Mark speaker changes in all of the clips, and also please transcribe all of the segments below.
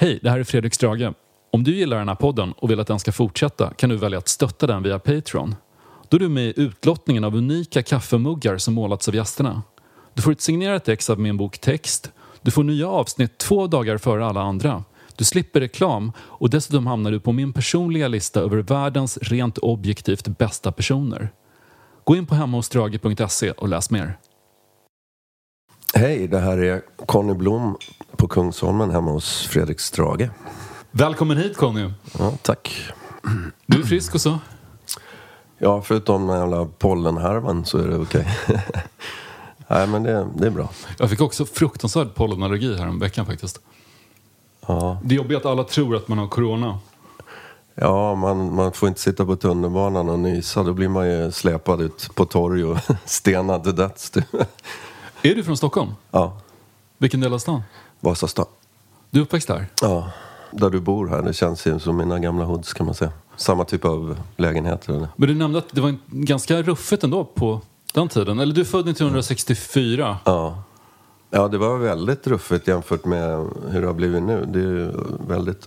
Speaker 1: Hej, det här är Fredrik Strage. Om du gillar den här podden och vill att den ska fortsätta kan du välja att stötta den via Patreon. Då är du med i utlottningen av unika kaffemuggar som målats av gästerna. Du får ett signerat ex av min bok Text. Du får nya avsnitt två dagar före alla andra. Du slipper reklam och dessutom hamnar du på min personliga lista över världens rent objektivt bästa personer. Gå in på hemmahosdrage.se och läs mer.
Speaker 2: Hej, det här är Conny Blom på Kungsholmen hemma hos Fredrik Strage.
Speaker 1: Välkommen hit Conny.
Speaker 2: Ja, tack.
Speaker 1: Du är frisk och så?
Speaker 2: Ja, förutom den jävla pollenhärvan så är det okej. Nej, men det, det är bra.
Speaker 1: Jag fick också fruktansvärd pollenallergi här veckan faktiskt.
Speaker 2: Ja,
Speaker 1: Det är jobbigt att alla tror att man har corona.
Speaker 2: ja man, man får inte sitta på tunnelbanan och nysa. Då blir man ju släpad ut på torg och stenad till döds.
Speaker 1: Är du från Stockholm?
Speaker 2: Ja,
Speaker 1: Vilken del av stan?
Speaker 2: Vasastan.
Speaker 1: Du är uppväxt där?
Speaker 2: Ja, där du bor här. Det känns ju som mina gamla hoods kan man säga. Samma typ av lägenheter. eller?
Speaker 1: Men du nämnde att det var ganska ruffigt ändå på den tiden. Eller du är född 1964.
Speaker 2: Ja. Ja, det var väldigt ruffigt jämfört med hur det har blivit nu. Det är ju väldigt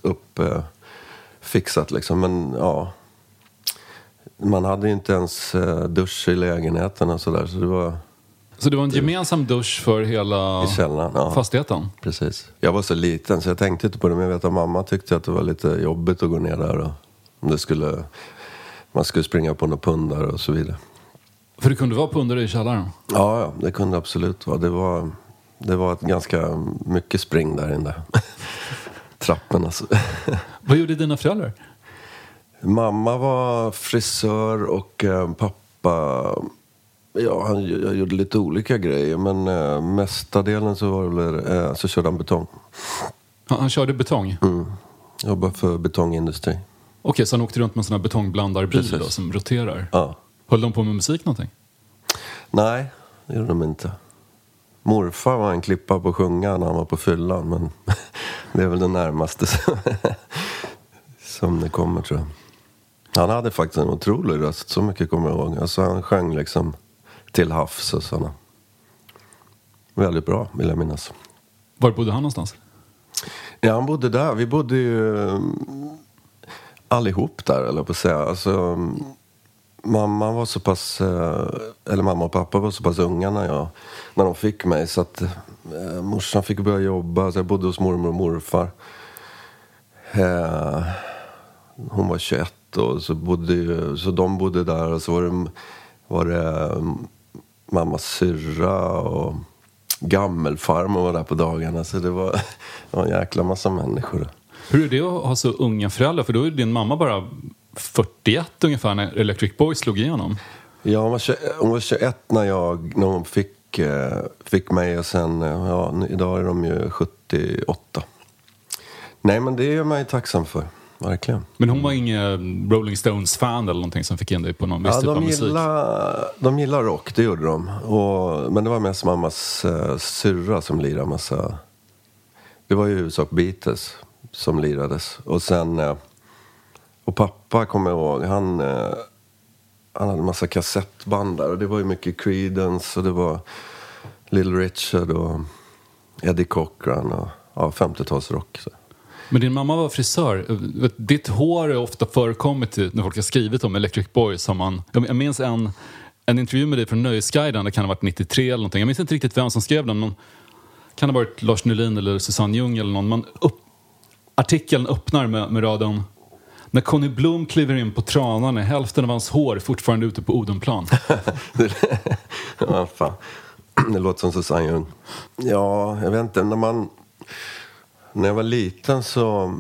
Speaker 2: uppfixat liksom. Men ja, man hade ju inte ens eh, dusch i lägenheten och sådär. Så det var
Speaker 1: Så det var en gemensam dusch för hela
Speaker 2: i källaren. Ja,
Speaker 1: fastigheten?
Speaker 2: precis. Jag var så liten så jag tänkte inte på det. Men jag vet att mamma tyckte att det var lite jobbigt att gå ner där. Och om det skulle, man skulle springa på några pundar och så vidare.
Speaker 1: För det kunde vara pundare i källaren?
Speaker 2: Ja, ja, det kunde absolut vara. Det var, det var ett ganska mycket spring där inne. Trappen alltså.
Speaker 1: Vad gjorde dina föräldrar?
Speaker 2: Mamma var frisör och eh, pappa... Ja, han jag gjorde lite olika grejer. Men eh, mestadelen så, var det, väl, eh, så körde han betong.
Speaker 1: Han, han körde betong?
Speaker 2: Mm. Jobbade för betongindustri.
Speaker 1: Okej, så han åkte runt med en sån här betongblandarbil
Speaker 2: Precis.
Speaker 1: då, som roterar?
Speaker 2: Ja.
Speaker 1: Höll de på med musik någonting?
Speaker 2: Nej, det gjorde de inte. Morfar var en klippa på att sjunga när han var på fyllan. Men det är väl det närmaste som, som det kommer tror jag. Han hade faktiskt en otrolig röst, så mycket kommer jag ihåg. Alltså han sjöng liksom till havs och sådana. Väldigt bra, vill jag minnas.
Speaker 1: Var bodde han någonstans?
Speaker 2: Ja, han bodde där. Vi bodde ju mm, allihop där, eller på att säga. Alltså, mm, mamma var så pass, eh, eller mamma och pappa var så pass unga när, jag, när de fick mig. Så att eh, morsan fick börja jobba, så jag bodde hos mormor och morfar. Eh, hon var 21 och så, bodde, så de bodde där och så var det, var det mm, mammas syrra och gammelfarmor var där på dagarna. Så det var, det var en jäkla massa människor.
Speaker 1: Hur är det att ha så unga föräldrar? För då är din mamma bara 41 ungefär när Electric Boys slog igenom.
Speaker 2: Ja, hon var, 21, hon var 21 när, jag, när hon fick, eh, fick mig och sen, eh, ja, idag är de ju 78. Nej, men det är man ju tacksam för. Verkligen.
Speaker 1: Men hon var ingen Rolling Stones-fan eller någonting som fick in dig på någon viss
Speaker 2: Ja,
Speaker 1: typ av
Speaker 2: de,
Speaker 1: musik?
Speaker 2: gillar, de gillar rock, det gjorde de. Och, men det var mest mammas eh, syrra som lirade massa... Det var ju i huvudsak Beatles som lirades. Och sen... Eh, och pappa kommer jag ihåg, han, eh, han hade massa kassettband där. Och det var ju mycket Creedence och det var Little Richard och Eddie Cochran och ja, 50-talsrock.
Speaker 1: Men din mamma var frisör. Ditt hår har ofta förekommit när folk har skrivit om Electric Boys. Man, jag jag minns en, en intervju med dig från Nöjesguiden, det kan ha varit 93 eller någonting. Jag minns inte riktigt vem som skrev den, men kan ha varit Lars Nylin eller Susanne Ljung eller någon. Man upp, artikeln öppnar med, med raden när Conny Blom kliver in på tranan är hälften av hans hår fortfarande ute på Odenplan.
Speaker 2: Ja, fan. Det låter som Susanne Ljung. Ja, jag vet inte. När, man, när jag var liten så...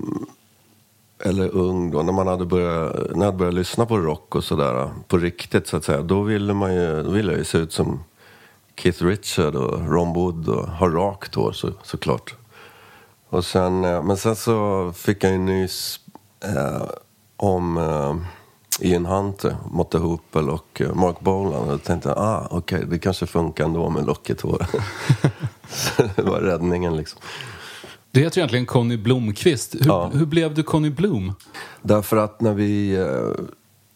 Speaker 2: Eller ung då. När man hade börjat, när jag hade börjat lyssna på rock och sådär. På riktigt så att säga. Då ville, man ju, då ville jag ju se ut som Keith Richard och Ron Wood och ha rakt hår så, såklart. Och sen, eh, men sen så fick jag ju nys eh, om eh, Ian Hunter, Motta Hoople och eh, Mark Bolan. Och då tänkte jag, ah, okej, det kanske funkar ändå med lockigt hår. det var räddningen liksom.
Speaker 1: Det heter egentligen Conny Blomqvist. Hur,
Speaker 2: Ja.
Speaker 1: hur blev du Conny Blom?
Speaker 2: Därför att när vi eh,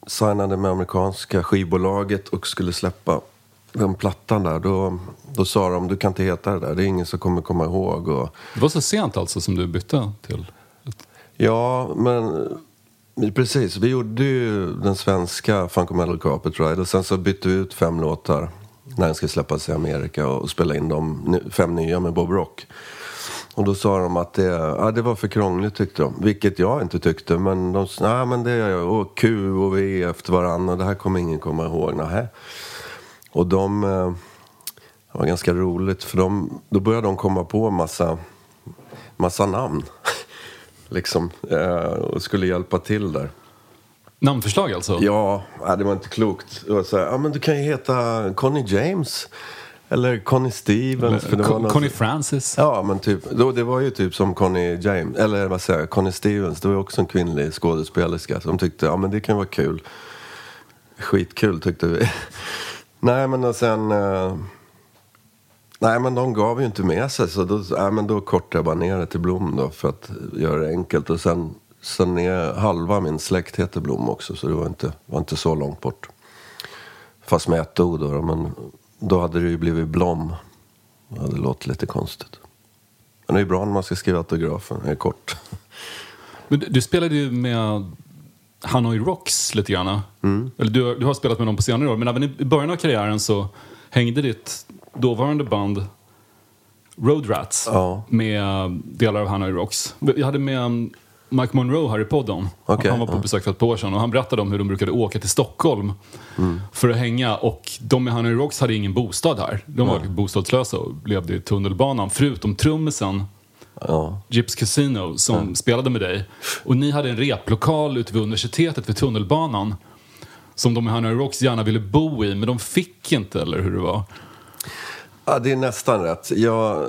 Speaker 2: signade med amerikanska skivbolaget och skulle släppa den plattan där, då, då sa de du kan inte heta det där, det är ingen som kommer komma ihåg. Och,
Speaker 1: Det var så sent alltså som du bytte till?
Speaker 2: Ja, men precis. Vi gjorde ju den svenska Funk Metal Carpet Ride och sen så bytte vi ut fem låtar när den skulle släppas i Amerika och spela in de fem nya med Bob Rock. Och då sa de att det, ja, det var för krångligt tyckte de. Vilket jag inte tyckte. Men de sa, nej men det är och Q och V efter varandra. Det här kommer ingen komma ihåg. Nähä. Och de, eh, det var ganska roligt för de, då började de komma på massa, massa namn. liksom, eh, och skulle hjälpa till där.
Speaker 1: Namnförslag alltså?
Speaker 2: Ja, det var inte klokt. Det var så här, ja men du kan ju heta Connie James. Eller Connie Stevens.
Speaker 1: Det var någon... Connie Francis.
Speaker 2: Ja, men typ, då, det var ju typ som Connie James, eller vad säger jag, Connie Stevens. Det var ju också en kvinnlig skådespelerska som tyckte, ja men det kan vara kul. Skitkul tyckte vi. nej men och sen, uh... nej men de gav ju inte med sig så då, nej, men då kortade jag bara ner det till Blom då för att göra det enkelt. Och sen, sen är halva min släkt heter Blom också så det var inte, var inte så långt bort. Fast med ett ord då, men då hade det ju blivit Blom. Det hade låtit lite konstigt. Men det är bra när man ska skriva autografen, det är kort.
Speaker 1: Men du, du spelade ju med Hanoi Rocks lite grann.
Speaker 2: Mm.
Speaker 1: Eller du, du har spelat med dem på senare år, men även i början av karriären så hängde ditt dåvarande band Road Rats
Speaker 2: ja.
Speaker 1: med delar av Hanoi Rocks. Jag hade med Mike Monroe här i podden.
Speaker 2: Okay,
Speaker 1: han var på
Speaker 2: ja.
Speaker 1: besök för ett par år sedan och han berättade om hur de brukade åka till Stockholm
Speaker 2: mm.
Speaker 1: för att hänga och de med Honey Rocks hade ingen bostad här. De var mm. bostadslösa och levde i tunnelbanan förutom trummisen
Speaker 2: ja.
Speaker 1: Gips Casino som mm. spelade med dig. Och ni hade en replokal ute vid universitetet vid tunnelbanan som de med Honey Rocks gärna ville bo i men de fick inte eller hur det var?
Speaker 2: Ja, det är nästan rätt. Jag,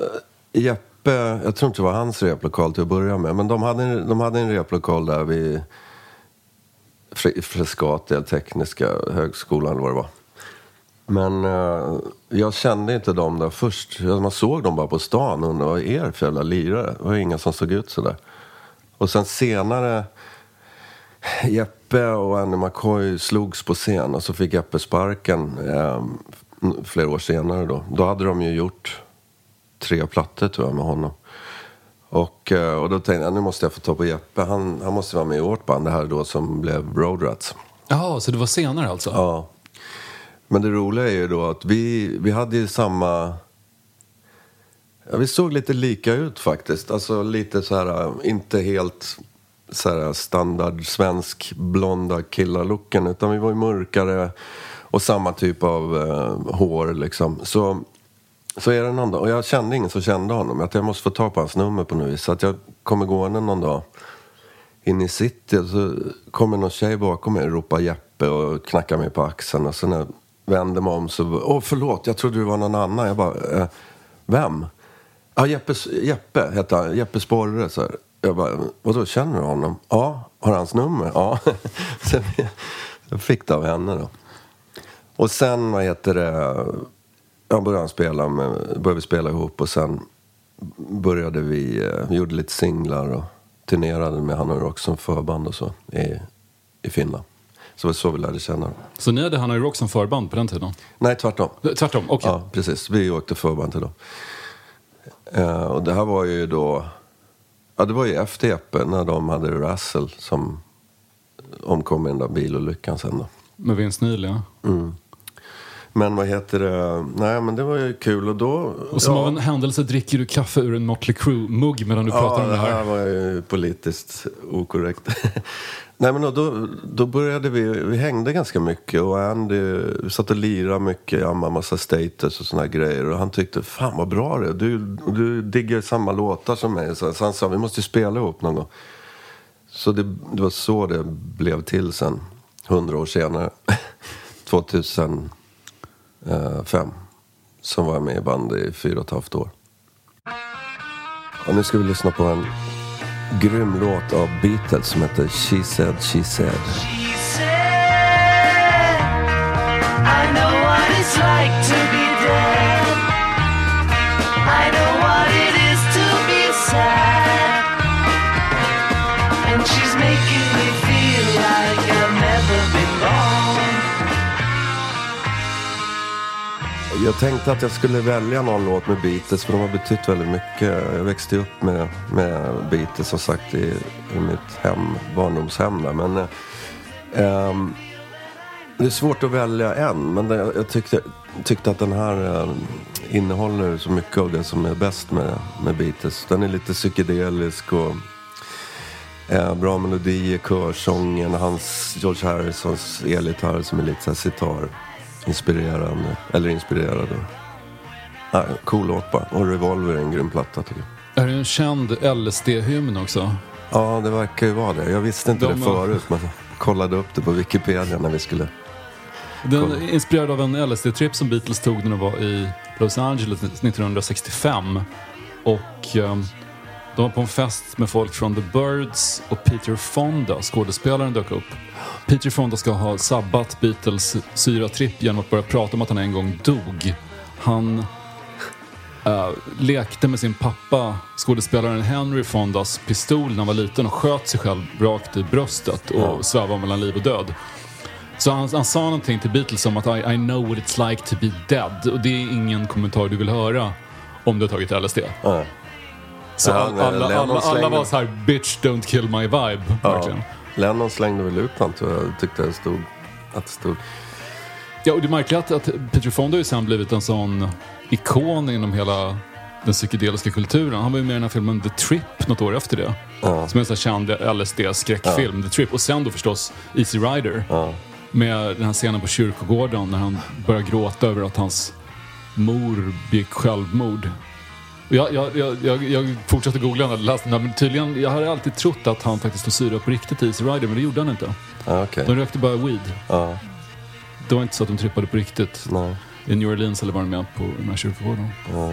Speaker 2: Jeppe Jeppe, jag tror inte det var hans replokal till att börja med, men de hade en, de hade en replokal där vid Frescati, Tekniska högskolan eller vad det var. Men eh, jag kände inte dem där först. Man såg dem bara på stan och undrade vad är det för jävla lirare? Det var inga som såg ut sådär. Och sen senare, Jeppe och Andy McCoy slogs på scen och så fick Jeppe sparken eh, flera år senare då. Då hade de ju gjort tre plattor tror jag med honom. Och, eh, och då tänkte jag nu måste jag få ta på Jeppe. Han, han måste vara med i vårt band, det här då som blev Road Rats.
Speaker 1: Jaha, så det var senare alltså?
Speaker 2: Ja. Men det roliga är ju då att vi, vi hade ju samma... Ja, vi såg lite lika ut faktiskt. Alltså lite så här, inte helt så här standard svensk blonda killar-looken. Utan vi var ju mörkare och samma typ av uh, hår liksom. Så så är det någon dag. Och jag kände ingen som kände honom. Att jag måste få ta på hans nummer på något vis. Så att jag kommer gående någon dag in i city. Och så kommer någon tjej bakom mig och ropar Jeppe och knackar mig på axeln. Och sen när jag vänder mig om så... Åh, förlåt, jag trodde du var någon annan. Jag bara, eh, vem? Ja, Jeppe, Jeppe heter han. Jeppe Sporre. Så här. Jag bara, vadå, känner du honom? Ja, har hans nummer? Ja. så jag fick det av henne då. Och sen, vad heter det ja, började spela med, började vi spela ihop och sen började vi, eh, gjorde lite singlar och turnerade med Hanoi Rock som förband och så i, i Finland. Så det var så vi lärde känna
Speaker 1: Så ni hade Hanoi Rock som förband på den tiden?
Speaker 2: Nej, tvärtom.
Speaker 1: Tvärtom, okej. Okay.
Speaker 2: Ja, precis. Vi åkte förband till dem. Uh, och det här var ju då... Ja, det var ju efter Epe, när de hade Russell som omkom i den där bilolyckan sen då.
Speaker 1: Med Vince Neil, ja.
Speaker 2: Mm. Men vad heter det? Nej, men det var ju kul och då...
Speaker 1: Och som ja. av en händelse dricker du kaffe ur en Motley Crue-mugg medan du pratar om det här.
Speaker 2: Ja, det här var ju politiskt okorrekt. Nej, men då, då började vi... Vi hängde ganska mycket och Andy satt och lirade mycket, jammade massa status och såna här grejer. Och han tyckte, fan vad bra det är. Du, du diggar samma låtar som mig. Så han sa, vi måste ju spela ihop någon gång. Så det, det var så det blev till sen, hundra år senare. 2000 eh, Eh, fem. Som var med i band i fyra och ett halvt år. Och nu ska vi lyssna på en grym låt av Beatles som heter She said, she said. She said I know what it's like to be dead I know what it is to be sad And she's making Jag tänkte att jag skulle välja någon låt med Beatles för de har betytt väldigt mycket. Jag växte upp med, med Beatles som sagt i, i mitt hem, barndomshem där. Men eh, ehm, det är svårt att välja en, men det, jag tyckte, tyckte att den här eh, innehåller så mycket av det som är bäst med, med Beatles. Den är lite psykedelisk och eh, bra melodier, körsången, hans George Harrisons elgitarr som är lite så här sitar inspirerande, eller inspirerad. Ja, cool låt bara. Och Revolver är en grym platta tycker
Speaker 1: jag. Är det en känd LSD-hymn också?
Speaker 2: Ja, det verkar ju vara det. Jag visste inte De det förut, men kollade upp det på Wikipedia när vi skulle
Speaker 1: den är inspirerad av en LSD-tripp som Beatles tog när de var i Los Angeles 1965. Och um, de var på en fest med folk från The Birds och Peter Fonda, skådespelaren, dök upp. Peter Fonda ska ha sabbat Beatles syratripp genom att börja prata om att han en gång dog. Han uh, lekte med sin pappa, skådespelaren Henry Fondas pistol när han var liten och sköt sig själv rakt i bröstet och svävade mellan liv och död. Så han, han, sa någonting till Beatles om att I, I know what it's like to be dead. Och det är ingen kommentar du vill höra om du har tagit LSD. Ja. Så alla, alla, alla, alla, var så här, bitch don't kill my vibe. Ja. Verkligen.
Speaker 2: Lennon slängde väl ut han tror jag, tyckte det stod, att det stod.
Speaker 1: Ja, och det märkliga är att, att Peter Fonda har ju sen blivit en sån ikon inom hela den psykedeliska kulturen. Han var ju med i den här filmen The Trip något år efter det. Ja. Som är en sån känd LSD-skräckfilm, ja. The Trip. Och sen då förstås Easy Rider. Ja. Med den här scenen på kyrkogården när han börjar gråta över att hans mor begick självmord. Jag, jag, jag, jag, fortsatte googla när jag läste den men tydligen, jag hade alltid trott att han faktiskt tog syra på riktigt i Easy Rider, men det gjorde han inte.
Speaker 2: Ah, okay.
Speaker 1: De rökte bara weed. Ah. Det var inte så att de trippade på riktigt. Nej. I New Orleans eller var de med på den här kyrkogården. Ah.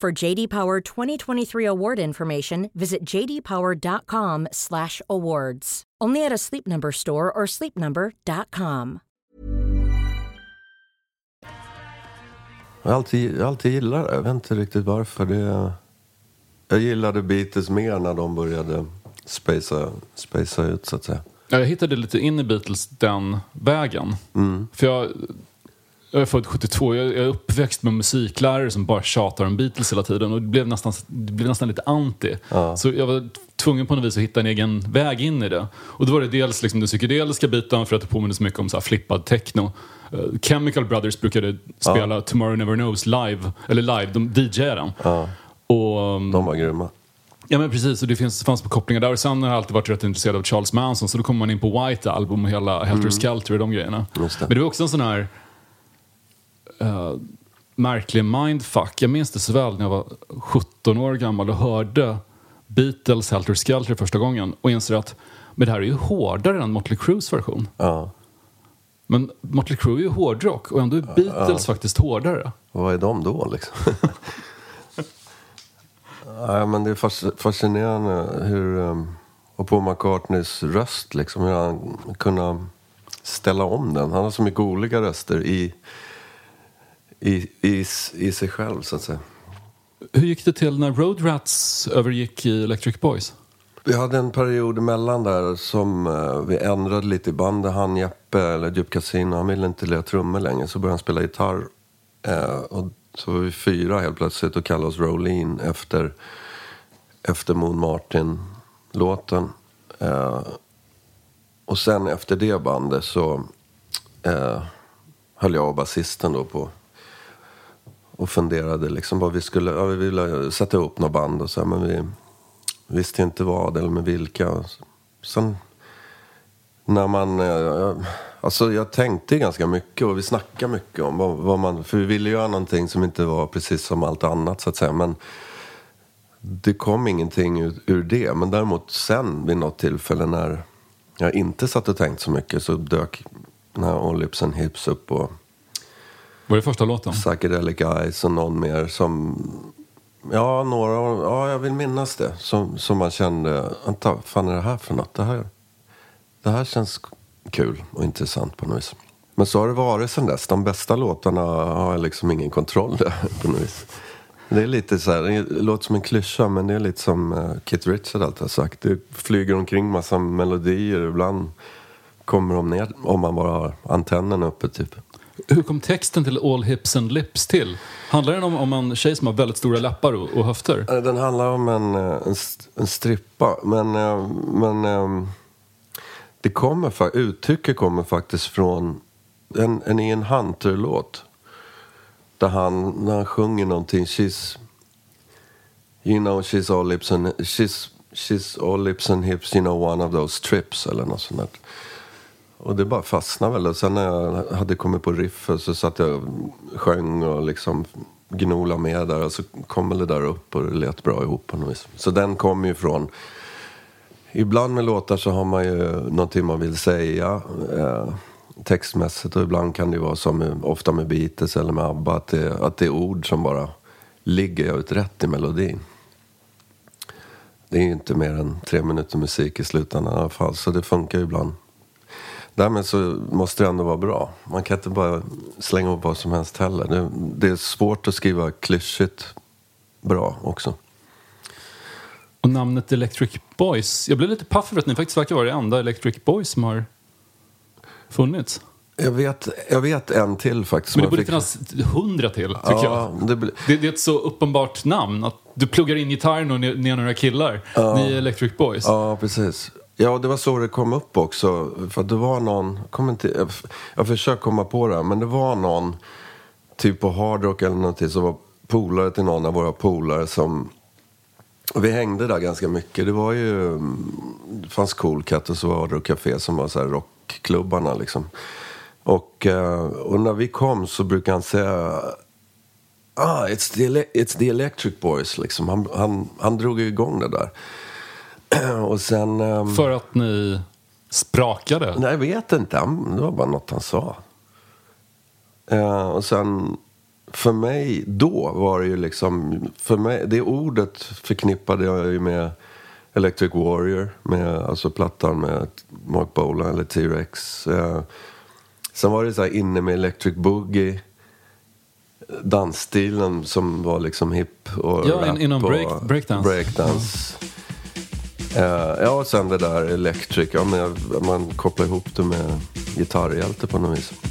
Speaker 3: For JD Power 2023 award information, visit jdpower.com/awards. Only at a Sleep Number store or sleepnumber.com.
Speaker 2: Jag alltid, alltid gillat det. Jag vet inte riktigt varför. Det, jag gillade Beatles mer när de började spacea, spacea ut, så att säga.
Speaker 1: Jag hittade lite in i Beatles den vägen. Mm. För jag jag är född 72, jag är uppväxt med musiklärare som bara tjatar om Beatles hela tiden och det blev nästan, det blev nästan lite anti. Ja. Så jag var tvungen på något vis att hitta en egen väg in i det. Och då var det dels liksom den psykedeliska biten för att det påminner så mycket om så här flippad techno. Uh, Chemical Brothers brukade spela ja. Tomorrow Never Knows live, eller live, de DJade den. Ja.
Speaker 2: Och, um, de var grymma.
Speaker 1: Ja men precis, och det finns, fanns på kopplingar där. Och sen har jag alltid varit rätt intresserad av Charles Manson så då kommer man in på White Album och hela Helter mm. Skelter och de grejerna. Men det var också en sån här uh, märklig mindfuck. Jag minns det så väl när jag var 17 år gammal och hörde Beatles Helter Skelter första gången och inser att men det här är ju hårdare än Motley Crues version. Ja. Men Motley Crue är ju hårdrock och ändå är Beatles ja. faktiskt hårdare.
Speaker 2: Vad är de då liksom? ja, men det är fascinerande hur... Um, och Paul McCartneys röst liksom, hur han kunde ställa om den. Han har så mycket olika röster i i, i, i sig själv så att säga.
Speaker 1: Hur gick det till när Road Rats övergick i Electric Boys?
Speaker 2: Vi hade en period emellan där som eh, vi ändrade lite i bandet. Han Jeppe, eller Djup Casino, han ville inte lira trummor längre. Så började han spela gitarr. Eh, och så var vi fyra helt plötsligt och kallade oss Rolleen efter, efter Moon Martin-låten. Eh, och sen efter det bandet så eh, höll jag och basisten då på och funderade liksom vad vi skulle, ja, vi ville sätta ihop något band och så men vi visste inte vad eller med vilka. Sen när man, eh, alltså jag tänkte ganska mycket och vi snackade mycket om vad, vad, man, för vi ville göra någonting som inte var precis som allt annat så att säga. Men det kom ingenting ur, ur det. Men däremot sen vid något tillfälle när jag inte satt och tänkt så mycket så dök den här All Lips and Hips upp och
Speaker 1: var det första låten?
Speaker 2: Psychedelic Eyes och någon mer som... Ja, några, ja jag vill minnas det. Som, som man kände, vänta, vad fan är det här för något? Det här, det här känns kul och intressant på något vis. Men så har det varit sen dess. De bästa låtarna har jag liksom ingen kontroll över på något vis. Det är lite så här, det låter som en klyscha men det är lite som eh, Kit Richard alltid har sagt. Det flyger omkring massa melodier. Ibland kommer de ner om man bara har antennen uppe typ.
Speaker 1: Hur kom texten till All Hips and Lips till? Handlar den om, om en tjej som har väldigt stora läppar och, och höfter?
Speaker 2: Eh, den handlar om en, eh, en, en strippa. Men, eh, men det kommer, uttrycket kommer faktiskt från en, en Ian Hunter-låt. Där han, när han sjunger någonting, she's... You know she's all lips and, she's, she's all lips and hips, you know one of those trips eller något sånt där. Och det bara fastnade väl. Och sen när jag hade kommit på riffet så satt jag och sjöng och liksom gnola med där. Och så kom väl det där upp och det lät bra ihop på något vis. Så den kom ju från... Ibland med låtar så har man ju någonting man vill säga eh, textmässigt. Och ibland kan det ju vara som ofta med Beatles eller med ABBA. Att det, att det är ord som bara ligger ut rätt i melodin. Det är ju inte mer än tre minuter musik i slutändan i alla fall. Så det funkar ju ibland. Därmed så måste det ändå vara bra. Man kan inte bara slänga upp vad som helst heller. Det, det är svårt att skriva klyschigt bra också.
Speaker 1: Och namnet Electric Boys. Jag blev lite paff över att ni faktiskt verkar vara det enda Electric Boys som har funnits.
Speaker 2: Jag vet, jag vet en till faktiskt.
Speaker 1: Men det borde
Speaker 2: fick-
Speaker 1: finnas hundra till, tycker
Speaker 2: ja,
Speaker 1: jag.
Speaker 2: det, blir-
Speaker 1: Det, det är ett så uppenbart namn. Att du pluggar in gitarren och ni ni är några killar. Ni är Electric Boys.
Speaker 2: Ja, precis. Ja, det var så det kom upp också. För att det var någon, kom inte, jag, jag försöker komma på det, här, men det var någon typ på hardrock eller någonting som var polare till någon av våra polare som och vi hängde där ganska mycket. Det var ju, mm, det fanns Cool Cat och så var det Café som var så här rockklubbarna liksom. Och, eh, och när vi kom så brukade han säga Ah, it's the, it's the Electric Boys liksom. Han, han, han drog ju igång det där. Och sen... ehm,
Speaker 1: För att ni sprakade.
Speaker 2: Nej, jag vet inte. Det var bara något han sa. Eh, och sen, för mig då var det ju liksom... För mig, det ordet förknippade jag ju med Electric Warrior. Med, alltså plattan med Mark Bolan eller T-Rex. Eh, sen var det så här inne med Electric Boogie. Dansstilen som var liksom hip och
Speaker 1: Ja, in-
Speaker 2: rap
Speaker 1: inom
Speaker 2: och
Speaker 1: break- breakdance.
Speaker 2: breakdance. Eh, ja, och sen det där electric. Ja, men jag, man kopplar ihop det med gitarrhjälte på något vis.
Speaker 4: Uh-huh.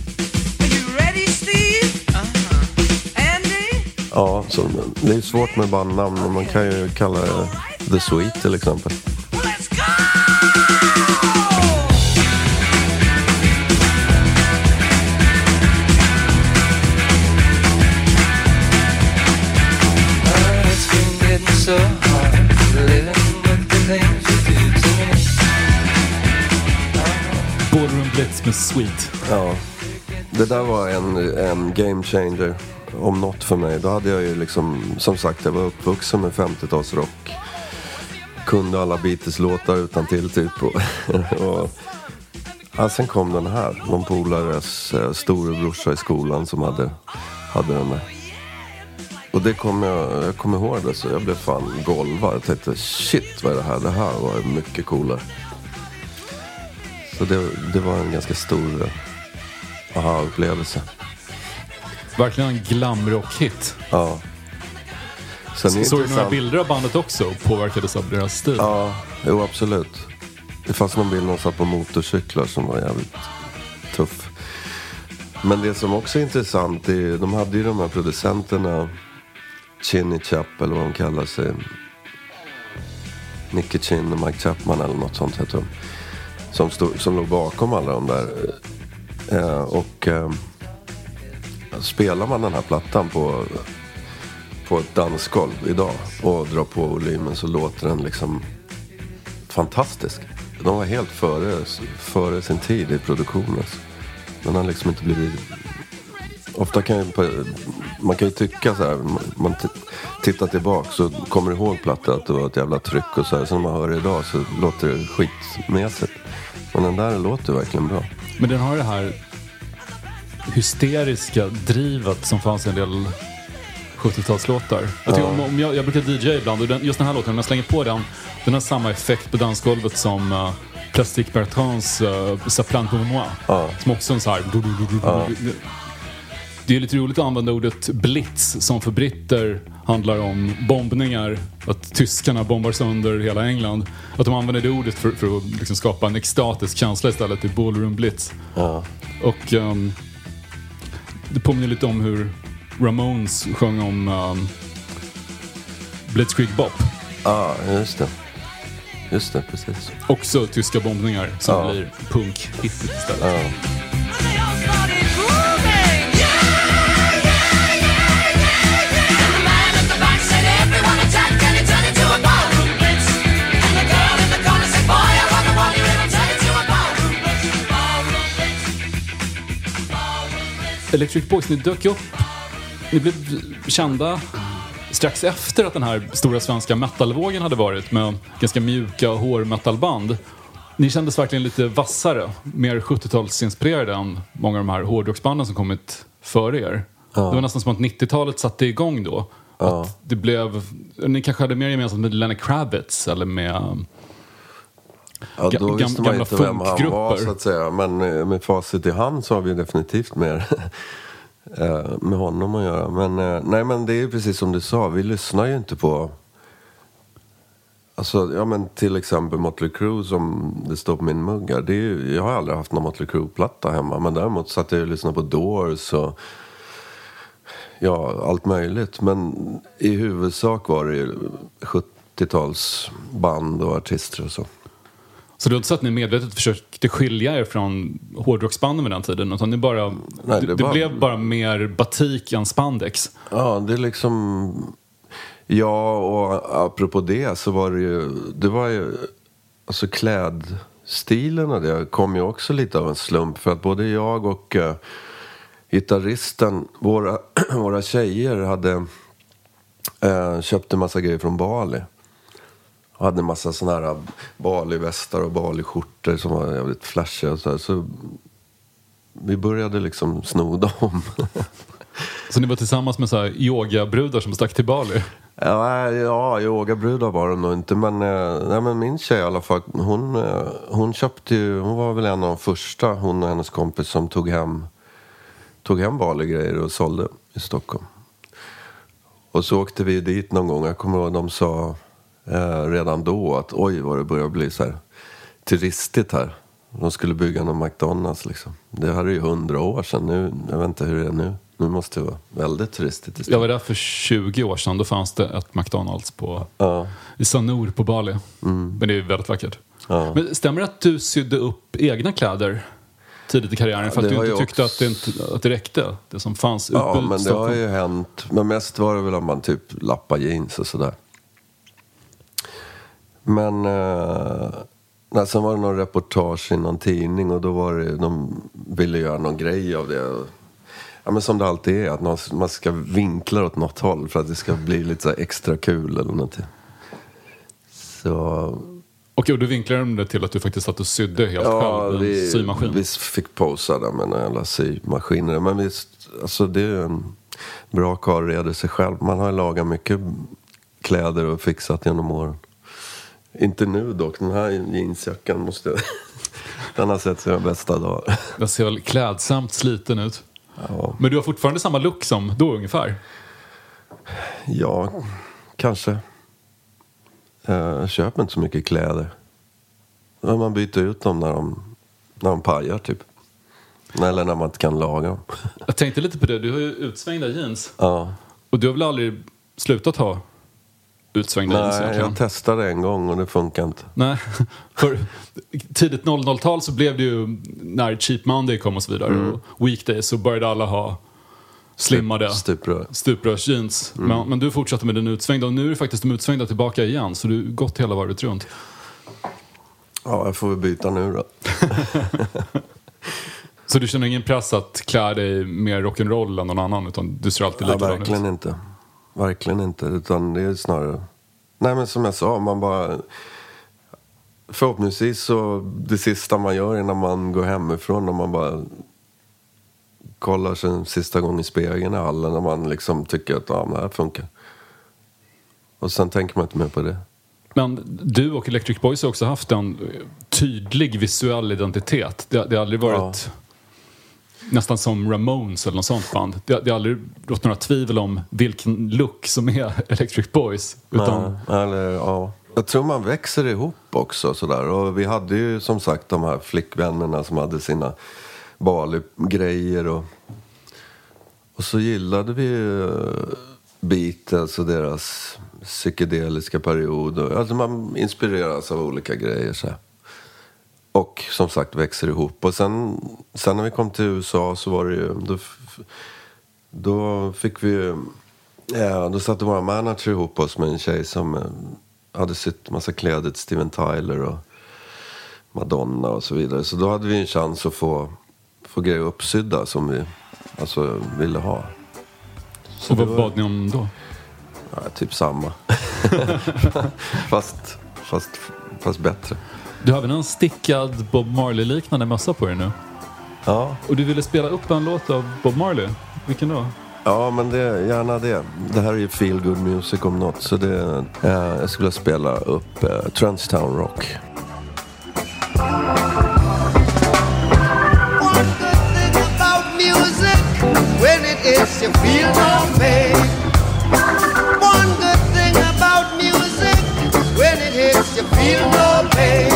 Speaker 2: Ja, så det är svårt med bandnamn, men man kan ju kalla det The Sweet till exempel.
Speaker 5: So
Speaker 1: Med Sweet.
Speaker 2: Ja, det där var en, en game changer om något för mig. Då hade jag ju liksom, som sagt, jag var uppvuxen med 50-talsrock. Kunde alla Beatles-låtar utan till typ. Och, och, ja, sen kom den här. Någon polares eh, storebrorsa i skolan som hade, hade den där. Och det kom jag, jag kommer ihåg det så jag blev fan golvad. Jag tänkte shit vad är det här? Det här var mycket coolare. Så det, det var en ganska stor aha-upplevelse.
Speaker 1: Verkligen en glamrock-hit.
Speaker 2: Ja. Sen det
Speaker 1: Såg du några bilder av bandet också påverkades av deras stil?
Speaker 2: Ja, jo absolut. Det fanns någon bild när de satt på motorcyklar som var jävligt tuff. Men det som också är intressant, är, de hade ju de här producenterna, Chinny Chap eller vad de kallar sig. Nicky Chin och Mike Chapman eller något sånt heter de. Som, stod, som låg bakom alla de där. Eh, och eh, spelar man den här plattan på, på ett dansgolv idag och drar på volymen så låter den liksom fantastisk. De var helt före, före sin tid i produktionen. Den har liksom inte blivit... Ofta kan ju, man kan ju tycka så här, man tittar tillbaka så kommer ihåg plattan att det var ett jävla tryck och så här. Sen när man hör det idag så låter det skitmässigt. Men den där låter verkligen bra.
Speaker 1: Men den har det här hysteriska drivet som fanns i en del 70-talslåtar. Jag, om, om jag, jag brukar DJ ibland och den, just den här låten, om jag slänger på den, den har samma effekt på dansgolvet som uh, Plastic Bertrands uh, Ça plante pour moi.
Speaker 2: Ja.
Speaker 1: Som också är en så här... du- Det är lite roligt att använda ordet blitz som för britter handlar om bombningar. Att tyskarna bombar sönder hela England. Att de använder det ordet för, för att liksom skapa en extatisk känsla istället i ballroom blitz.
Speaker 2: Ja.
Speaker 1: Och ehm, det påminner lite om hur Ramones sjöng om um, Blitzkrieg Bop.
Speaker 2: Ja, just det. Just det, precis.
Speaker 1: Också tyska bombningar som
Speaker 2: Ja.
Speaker 1: blir punk-hit istället.
Speaker 2: Ja.
Speaker 1: Electric Boys, ni dök upp. Ni blev kända strax efter att den här stora svenska metalvågen hade varit med ganska mjuka hårmetalband. Ni kändes verkligen lite vassare, mer 70-talsinspirerade än många av de här hårdrocksbanden som kommit före er. Det var nästan som att 90-talet satte igång då. Att det blev, ni kanske hade mer gemensamt med Lenny Kravitz eller med
Speaker 2: Ja, då
Speaker 1: gam-
Speaker 2: visste man
Speaker 1: gamla
Speaker 2: inte vem han var så att säga. Men eh, med facit i hand så har vi definitivt mer eh, med honom att göra. Men, eh, nej, men det är precis som du sa, vi lyssnar ju inte på... Alltså, ja men till exempel Motley Crue som det står på min mugg här. Det är, ju- jag har aldrig haft någon Motley Crue-platta hemma. Men däremot satt jag och lyssnade på Doors och ja, allt möjligt. Men i huvudsak var det ju 70-talsband och artister och så.
Speaker 1: Så det var inte så att ni medvetet försökte skilja er från hårdrocksbanden vid den tiden? Utan ni bara,
Speaker 2: Nej,
Speaker 1: det,
Speaker 2: det var-
Speaker 1: blev bara mer batik än spandex?
Speaker 2: Ja, det är liksom... Ja, och apropå det så var det ju... Det var ju... Alltså klädstilen och det kom ju också lite av en slump. För att både jag och uh, gitarristen, våra, våra tjejer hade uh, köpt en massa grejer från Bali. Och hade en massa sådana här Bali-västar och Bali-skjortor som var jävligt flashiga och så, här. så vi började liksom sno dem.
Speaker 1: Så ni var tillsammans med så här yogabrudar som stack till Bali?
Speaker 2: Ja, ja yogabrudar var det nog inte. Men, eh, nej, men min tjej i alla fall, hon, eh, hon köpte ju, hon var väl en av de första, hon och hennes kompis som tog hem, tog hem Bali-grejer och sålde i Stockholm. Och så åkte vi dit någon gång. Jag kommer ihåg de sa eh, redan då att oj vad det börjar bli så här turistigt här. De skulle bygga någon McDonalds liksom. Det här är ju hundra år sedan nu. Jag vet inte hur det är nu. Nu måste det vara väldigt turistigt
Speaker 1: Jag var där för 20 år sedan. Då fanns det ett McDonalds på,
Speaker 2: Ja.
Speaker 1: i Sanur på Bali. Men det är väldigt vackert.
Speaker 2: Ja.
Speaker 1: Men stämmer det att du sydde upp egna kläder tidigt i karriären för att du inte tyckte
Speaker 2: också-
Speaker 1: att det, inte, att det räckte? Det som fanns
Speaker 2: Ja,
Speaker 1: utbudet i
Speaker 2: men det har ju hänt. Men mest var det väl om man typ lappar jeans och sådär. Men eh, sen var det någon reportage i någon tidning och då var det, de ville göra någon grej av det. Ja, men som det alltid är, att man, ska vinkla åt något håll för att det ska bli lite extra kul eller någonting. Så
Speaker 1: och du vinklade de det till att du faktiskt satt och sydde helt
Speaker 2: Ja,
Speaker 1: själv i
Speaker 2: vi,
Speaker 1: symaskin?
Speaker 2: vi fick posa där med några jävla symaskiner. Men visst, alltså det är en bra karl reder sig själv. Man har lagat mycket kläder och fixat genom åren. Inte nu dock, den här jeansjackan måste jag... Den har sett sina bästa dagar.
Speaker 1: Den ser väl klädsamt sliten ut.
Speaker 2: Ja,
Speaker 1: Men du har fortfarande samma look som då ungefär?
Speaker 2: ja kanske. Eh, Jag köper inte så mycket kläder. Man byter ut dem när de, när de pajar, typ. Eller när man inte kan laga dem.
Speaker 1: Jag tänkte lite på det, du har ju utsvängda jeans.
Speaker 2: ja.
Speaker 1: Och du har väl aldrig slutat ha utsvängda jeans
Speaker 2: Nej, jag testade en gång och det funkar inte.
Speaker 1: Nej, för tidigt 00-tal så blev det ju när Cheap Monday kom och så vidare och Weekdays så började alla ha slimmade
Speaker 2: Stuprör.
Speaker 1: stuprörsjeans. Men, men du fortsatte med den utsvängda och nu är det faktiskt de utsvängda tillbaka igen så du har gått hela varvet runt.
Speaker 2: Ja, jag får väl byta nu då.
Speaker 1: Så du känner ingen press att klä dig mer rock'n'roll än någon annan utan du ser alltid
Speaker 2: Ja,
Speaker 1: likadan ut?
Speaker 2: verkligen inte. Verkligen inte. Utan det är snarare... Nej, men som jag sa, man bara... Förhoppningsvis så det sista man gör innan man går hemifrån, när man bara kollar sig en sista gång i spegeln i hallen, när man liksom tycker att ja, men det här funkar. Och sen tänker man inte mer på det.
Speaker 1: Men du och Electric Boys har också haft en tydlig visuell identitet. Det, det har aldrig varit nästan som Ramones eller något sånt band. Det, det har aldrig rått några tvivel om vilken look som är Electric Boys. Utan,
Speaker 2: Nej, eller, ja. Jag tror man växer ihop också sådär. Och vi hade ju som sagt de här flickvännerna som hade sina Bali-grejer och, och så gillade vi ju eh, Beatles alltså och deras psykedeliska period. Alltså man inspireras av olika grejer så här. Och som sagt växer ihop. Och sen, sen när vi kom till USA så var det ju... Då, då fick vi. Ja, då satte våra manager ihop oss med en tjej som eh, hade sytt massa kläder till Steven Tyler och Madonna och så vidare. Så då hade vi en chans att få, få grejer uppsydda som vi alltså, ville ha.
Speaker 1: och vad bad ni om då?
Speaker 2: Ja, typ samma. fast, fast, fast bättre.
Speaker 1: Du har även en stickad Bob Marley-liknande mössa på dig nu.
Speaker 2: Ja,
Speaker 1: Och du ville spela upp en låt av Bob Marley. Vilken då?
Speaker 2: Ja, men det, gärna det. Det här är ju feel good music om något. Så det, eh, jag skulle spela upp eh, Transtown Rock.
Speaker 6: One good thing about music, when it hits you feel no pain. You feel no pain.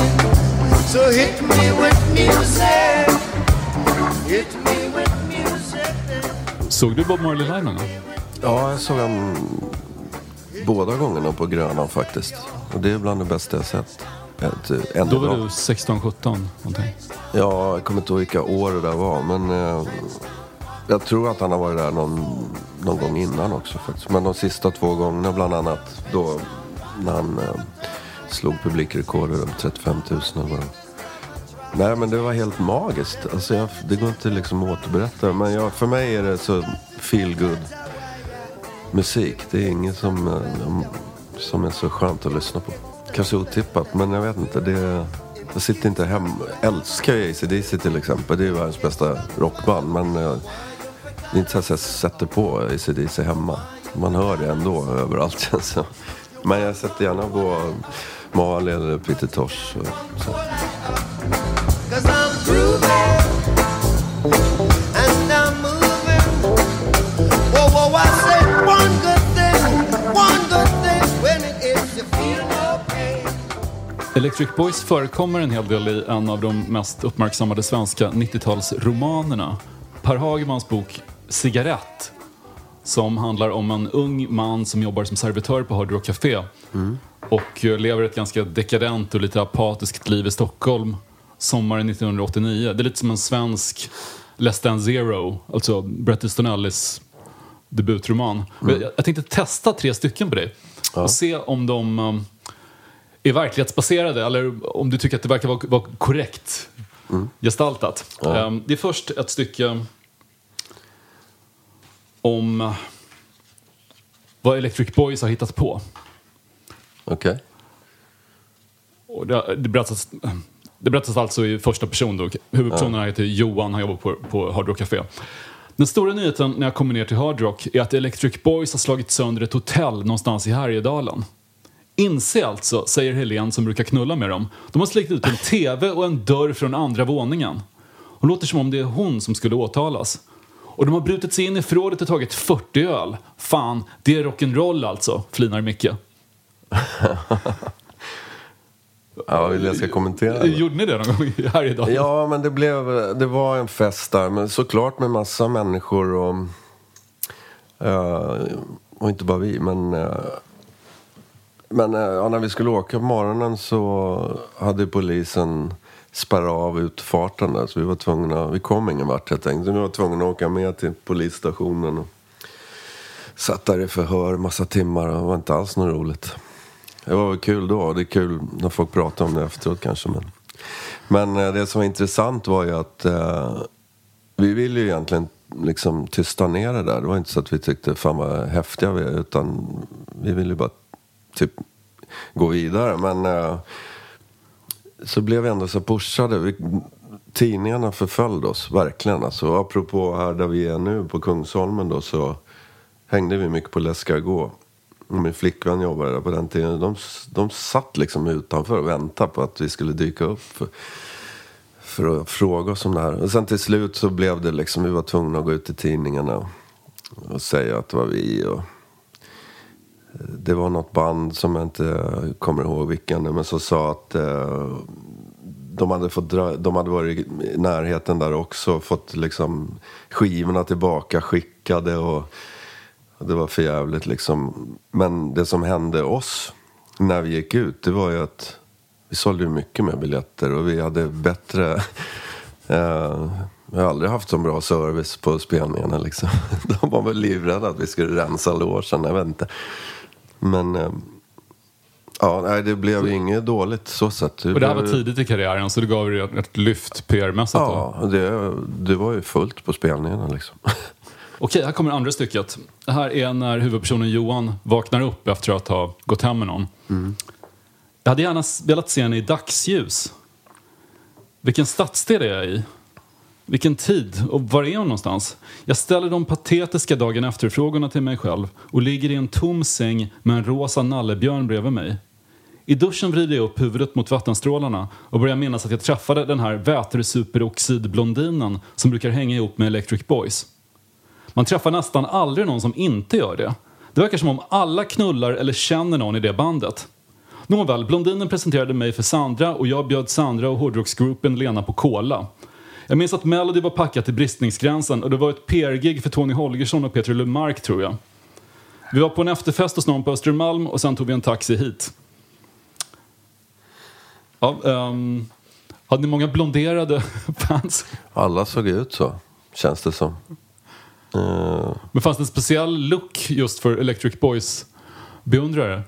Speaker 6: So hit me with music, hit me with music.
Speaker 1: Såg du Bob Marley live någon gång?
Speaker 2: Ja, jag såg den båda gångerna på Grönan faktiskt. Och det är bland det bästa jag sett. Ett, eh, än
Speaker 1: Då var du 16-17 någonting.
Speaker 2: Ja, jag kommer inte ihåg vilka år det där var. Men eh, jag tror att han har varit där någon, någon gång innan också faktiskt. Men de sista två gångerna bland annat då när han eh, slog publikrekordet över 35 000 eller vad det var. Nej men det var helt magiskt. Alltså jag, det går inte liksom att återberätta. Men jag, för mig är det så feel good musik. Det är inget som, eh, som är så skönt att lyssna på. Kanske otippat, men jag vet inte. Det, jag sitter inte hemma. Älskar ju ACDC till exempel. Det är ju världens bästa rockband. Men eh, det är inte så att jag sätter på ACDC hemma. Man hör det ändå överallt känns det som. Men jag sätter gärna på Marley eller Peter Tosh. Och så.
Speaker 1: Electric Boys förekommer en hel del i en av de mest uppmärksammade svenska 90-talsromanerna. Per Hagemans bok Cigarett som handlar om en ung man som jobbar som servitör på Hard Rock Café och eh, lever ett ganska dekadent och lite apatiskt liv i Stockholm sommaren 1989. Det är lite som en svensk Less than zero, alltså Bret Easton Ellis debutroman. Jag, jag tänkte testa tre stycken på dig och se om de um, är verklighetsbaserade eller om du tycker att det verkar vara, vara korrekt gestaltat. Um, det är först ett stycke om vad Electric Boys har hittat på.
Speaker 2: Okej.
Speaker 1: Och det, det, berättas, det berättas alltså i första person. Då. Huvudpersonen heter Johan, han jobbar på, på Hard Rock Café. Den stora nyheten när jag kommer ner till Hard Rock är att Electric Boys har slagit sönder ett hotell någonstans i Härjedalen. Inse alltså, säger Helen som brukar knulla med dem. De har släckt ut en TV och en dörr från andra våningen. Hon låter som om det är hon som skulle åtalas. Och Och de har brutit sig in i förrådet och tagit 40 öl. Fan, det är rock'n'roll alltså, flinar Micke.
Speaker 2: Ja, vill jag ska kommentera det?
Speaker 1: Gjorde ni det någon gång här idag?
Speaker 2: Ja, men det, blev, det var en fest där, men såklart med massa människor och... eh, och inte bara vi, men... eh, men eh, ja, när vi skulle åka på morgonen så hade polisen spärrat av utfarten där, så vi var tvungna... Vi kom ingen vart helt enkelt, så vi var tvungna att åka med till polisstationen. Och satt där i förhör massa timmar och det var inte alls något roligt. Det var väl kul då, det är kul när folk pratar om det efteråt kanske. Men, men eh, det som var intressant var ju att eh, vi ville ju egentligen liksom tysta ner det där. Det var inte så att vi tyckte fan vad häftiga vi är, utan vi ville ju bara typ gå vidare. Men eh, så blev vi ändå så pushade. Vi, tidningarna förföljde oss verkligen. Alltså, apropå här där vi är nu på Kungsholmen då så hängde vi mycket på L'escargot. Mm, min flickvän jobbade där på den tiden. De, de satt liksom utanför och väntade på att vi skulle dyka upp. För, för att fråga oss om det här. Och sen till slut så blev det liksom, vi var tvungna att gå ut i tidningarna och, och säga att det var vi. Och, det var något band som jag inte kommer ihåg vilken, men som sa att eh, de, hade fått dra, de hade varit i närheten där också, fått liksom skivorna tillbaka skickade och, och det var för jävligt liksom. Men det som hände oss när vi gick ut, det var ju att vi sålde ju mycket mer biljetter och vi hade bättre eh, jag har aldrig haft så bra service på spelningarna liksom. De var väl livrädda att vi skulle rensa logen, jag vet inte. Men eh, ja, nej, det blev ju inget dåligt så sett.
Speaker 1: Och det här var tidigt i karriären så det gav er ett- lyft PR-mässigt.
Speaker 2: Ja, det, det var ju fullt på spelningarna liksom.
Speaker 1: Okej, här kommer andra stycket. Det här är när huvudpersonen Johan vaknar upp efter att ha gått hem med någon. Jag hade gärna velat se henne i dagsljus. Vilken stadsdel är jag i? Vilken tid? Och var är hon någonstans? Jag ställer de patetiska dagen efter-frågorna till mig själv och ligger i en tom säng med en rosa nallebjörn bredvid mig. I duschen vrider jag upp huvudet mot vattenstrålarna och börjar minnas att jag träffade den här vätesuperoxidblondinen som brukar hänga ihop med Electric Boys. Man träffar nästan aldrig någon som inte gör det. Det verkar som om alla knullar eller känner någon i det bandet. Nåväl, blondinen presenterade mig för Sandra och jag bjöd Sandra och hårdrocksgruppen Lena på cola. Jag minns att Melody var packat till bristningsgränsen och det var ett PR-gig för Tony Holgersson och Peter Lemark tror jag. Vi var på en efterfest hos någon på Östermalm och sen tog vi en taxi hit. Ja, um, hade ni många blonderade fans?
Speaker 2: Alla såg ut så, känns det som. Eh,
Speaker 1: Men fanns det en speciell look just för Electric Boys beundrare?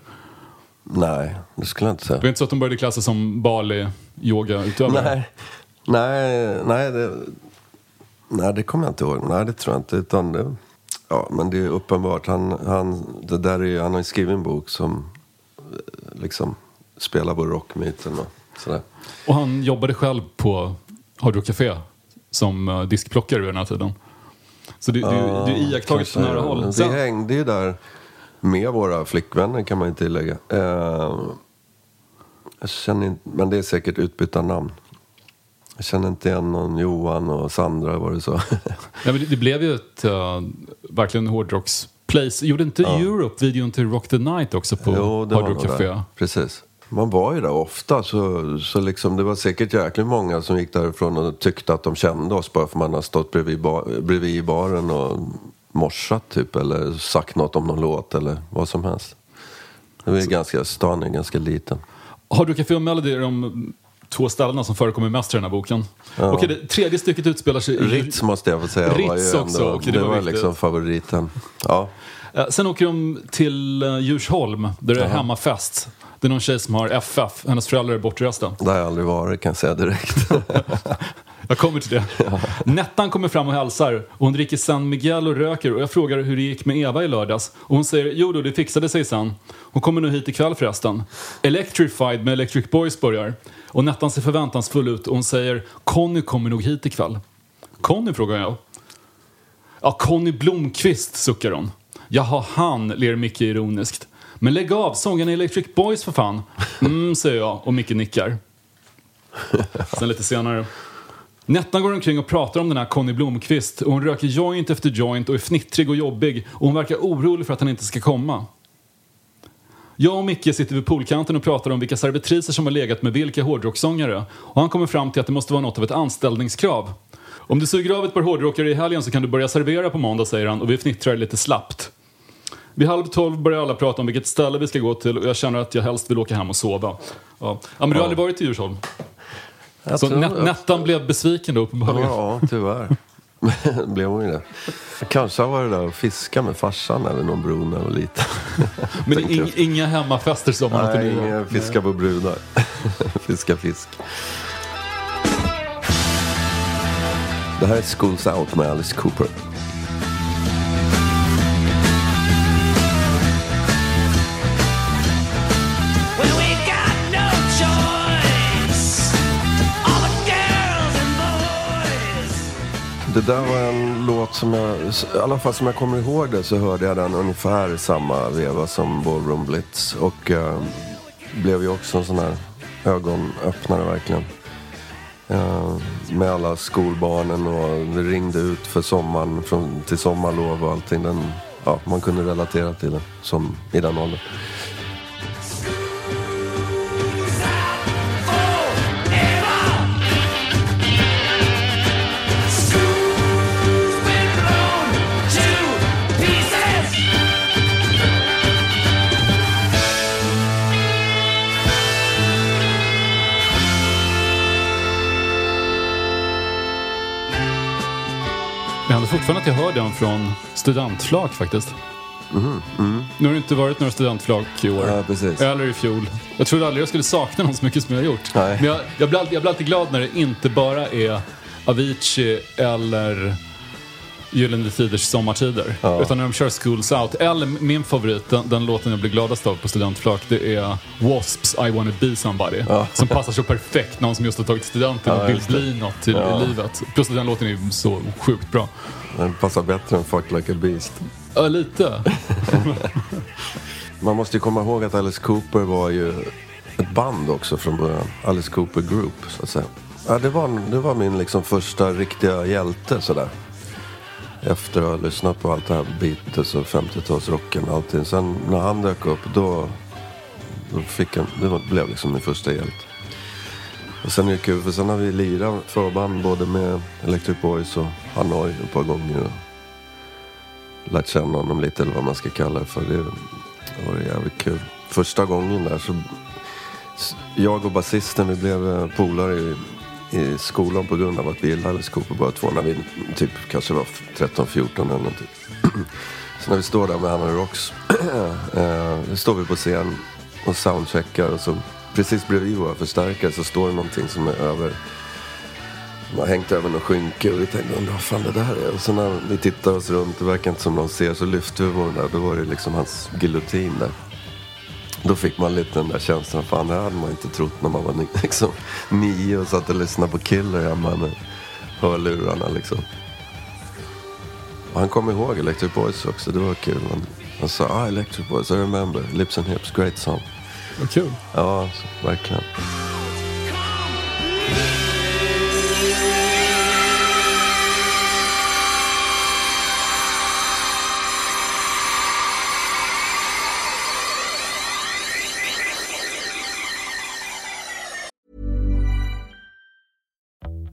Speaker 2: nej, det skulle jag inte säga.
Speaker 1: Det var inte så att de började klassa som Bali-yoga-utövare?
Speaker 2: Nej, nej, nej, det, nej, det kommer jag inte ihåg. Nej, det tror jag inte. Utan det, ja, men det är uppenbart. Han, han, det där är, han har ju skrivit en bok som eh, liksom spelar på rockmyten och sådär.
Speaker 1: Och han jobbade själv på Hard Rock Café som uh, diskplockare vid den här tiden. Så du, du, du på
Speaker 2: Kanske.
Speaker 1: nära håll.
Speaker 2: Vi hängde ju där med våra flickvänner kan man ju tillägga. Eh, jag känner inte, men det är säkert utbytta namn. Jag känner inte igen någon Johan och Sandra, var det så?
Speaker 1: ja, men det, det blev ju ett uh, verkligen hårdrocks-place. Gjorde inte Europe videon till Rock the Night också på
Speaker 2: Jo,
Speaker 1: Hard Rock Café?
Speaker 2: där. Precis. Man var ju där ofta, så, så liksom, det var säkert jäkligt många som gick därifrån och tyckte att de kände oss bara för man har stått bredvid, bar, bredvid i baren och morsat typ, eller sagt något om någon låt eller vad som helst. Det var ju ganska, stan är ganska liten.
Speaker 1: Hard Rock Café och Melody de två ställena som förekommer mest i den här boken. Okej, det tredje stycket utspelar sig i...
Speaker 2: Ritz måste jag få säga var ju
Speaker 1: Ritz
Speaker 2: ändå,
Speaker 1: också, okej,
Speaker 2: det,
Speaker 1: det var
Speaker 2: var liksom favoriten. Ja.
Speaker 1: Eh, Sen åker de till uh, Djursholm där det är hemmafest. Det är någon tjej som har FF, hennes föräldrar är bortresta.
Speaker 2: Det har jag aldrig varit kan jag säga direkt.
Speaker 1: Jag kommer till det. Nettan kommer fram och hälsar och hon dricker San Miguel och röker och jag frågar hur det gick med Eva i lördags och hon säger jo då, det fixade sig sen. Hon kommer nu hit ikväll förresten. Electrified med Electric Boys börjar och Nettan ser förväntansfull ut och hon säger Conny kommer nog hit ikväll. Conny frågar jag. Ja, Conny Blomqvist suckar hon. Jaha, han, ler Micke ironiskt. Men lägg av, sången i Electric Boys för fan. Mm, säger jag och Micke nickar. Sen lite senare. Nettan går omkring och pratar om den här Conny Blomqvist och hon röker joint efter joint och är fnittrig och jobbig och hon verkar orolig för att han inte ska komma. Jag och Micke sitter vid poolkanten och pratar om vilka servitriser som har legat med vilka hårdrockssångare och han kommer fram till att det måste vara något av ett anställningskrav. Om du suger av ett par hårdrockare i helgen så kan du börja servera på måndag, säger han och vi fnittrar lite slappt. Vid halv tolv börjar alla prata om vilket ställe vi ska gå till och jag känner att jag helst vill åka hem och sova. Ja, ja men du har aldrig varit i Djursholm?
Speaker 2: Jag
Speaker 1: Så
Speaker 2: det.
Speaker 1: Nettan blev besviken då uppenbarligen.
Speaker 2: Ja, tyvärr. Blev hon ju det. Kanske har varit där och fiskat med farsan över någon bro när jag var liten.
Speaker 1: Men ing, inga hemmafester sommaren
Speaker 2: Nej,
Speaker 1: 89?
Speaker 2: ingen fiska på brudar. fiska fisk. Det här är Schools Out med Alice Cooper. Det där var en låt som jag, i alla fall som jag kommer ihåg det så hörde jag den ungefär i samma veva som Ballroom Blitz. Och eh, blev ju också en sån här ögonöppnare verkligen. Eh, med alla skolbarnen och det ringde ut för sommaren från, till sommarlov och allting. Den, ja, man kunde relatera till det som i den åldern.
Speaker 1: Jag hade fortfarande att jag hör den från studentflak faktiskt. Nu har det inte varit några studentflak i år.
Speaker 2: Ja, precis.
Speaker 1: Eller i fjol. Jag trodde aldrig jag skulle sakna någon så mycket som jag har gjort.
Speaker 2: Nej.
Speaker 1: Men jag, jag, blir alltid, jag blir alltid glad när det inte bara är Avicii eller Gyllene Tiders sommartider.
Speaker 2: Ja.
Speaker 1: Utan när de kör Schools Out. Eller min favorit, den, den låten jag blir gladast av på studentflak, det är Wasps I wanna be somebody.
Speaker 2: Ja.
Speaker 1: Som passar så perfekt någon som just har tagit studenten och vill bli något till
Speaker 2: Ja.
Speaker 1: i livet. Plus att den låten är så sjukt bra.
Speaker 2: Den passar bättre än Fuck Like a Beast.
Speaker 1: Ja, lite.
Speaker 2: Man måste ju komma ihåg att Alice Cooper var ju ett band också från början. Alice Cooper Group, så att säga. Ja, det, var, det var min liksom första riktiga hjälte sådär. Efter att ha lyssnat på allt det här Beatles och 50-talsrocken och allting. Sen när han dök upp, då, då fick han, det blev liksom min första hjälte. Och sen är det kul, för sen har vi lirat förband både med Electric Boys och Hanoi ett par gånger. Och lärt känna honom lite, eller vad man ska kalla det för. Det, det var jävligt kul. Första gången där så... Jag och basisten vi blev polare i, i skolan på grund av att vi gillade Alice Cooper båda två när vi typ kanske var 13-14 eller någonting. så när vi står där med Anna Rocks, eh, då står vi på scen och soundcheckar och så precis bredvid våra förstärkare så står det någonting som är över de har hängt över något skynke och vi tänkte undrar vad fan det där är. Och så när vi tittar oss runt, det verkar inte som någon ser, så lyfter vi på den där. Då var det liksom hans giljotin där. Då fick man lite den där känslan, fan det hade man inte trott när man var liksom nio och satt och lyssnade på Killer hemma med hörlurarna liksom. Och han kom ihåg Electric Boys också, det var kul. Han, han sa, ah Electric Boys, I remember, Lips and Hips, great song.
Speaker 1: Vad kul.
Speaker 2: Ja, så, verkligen.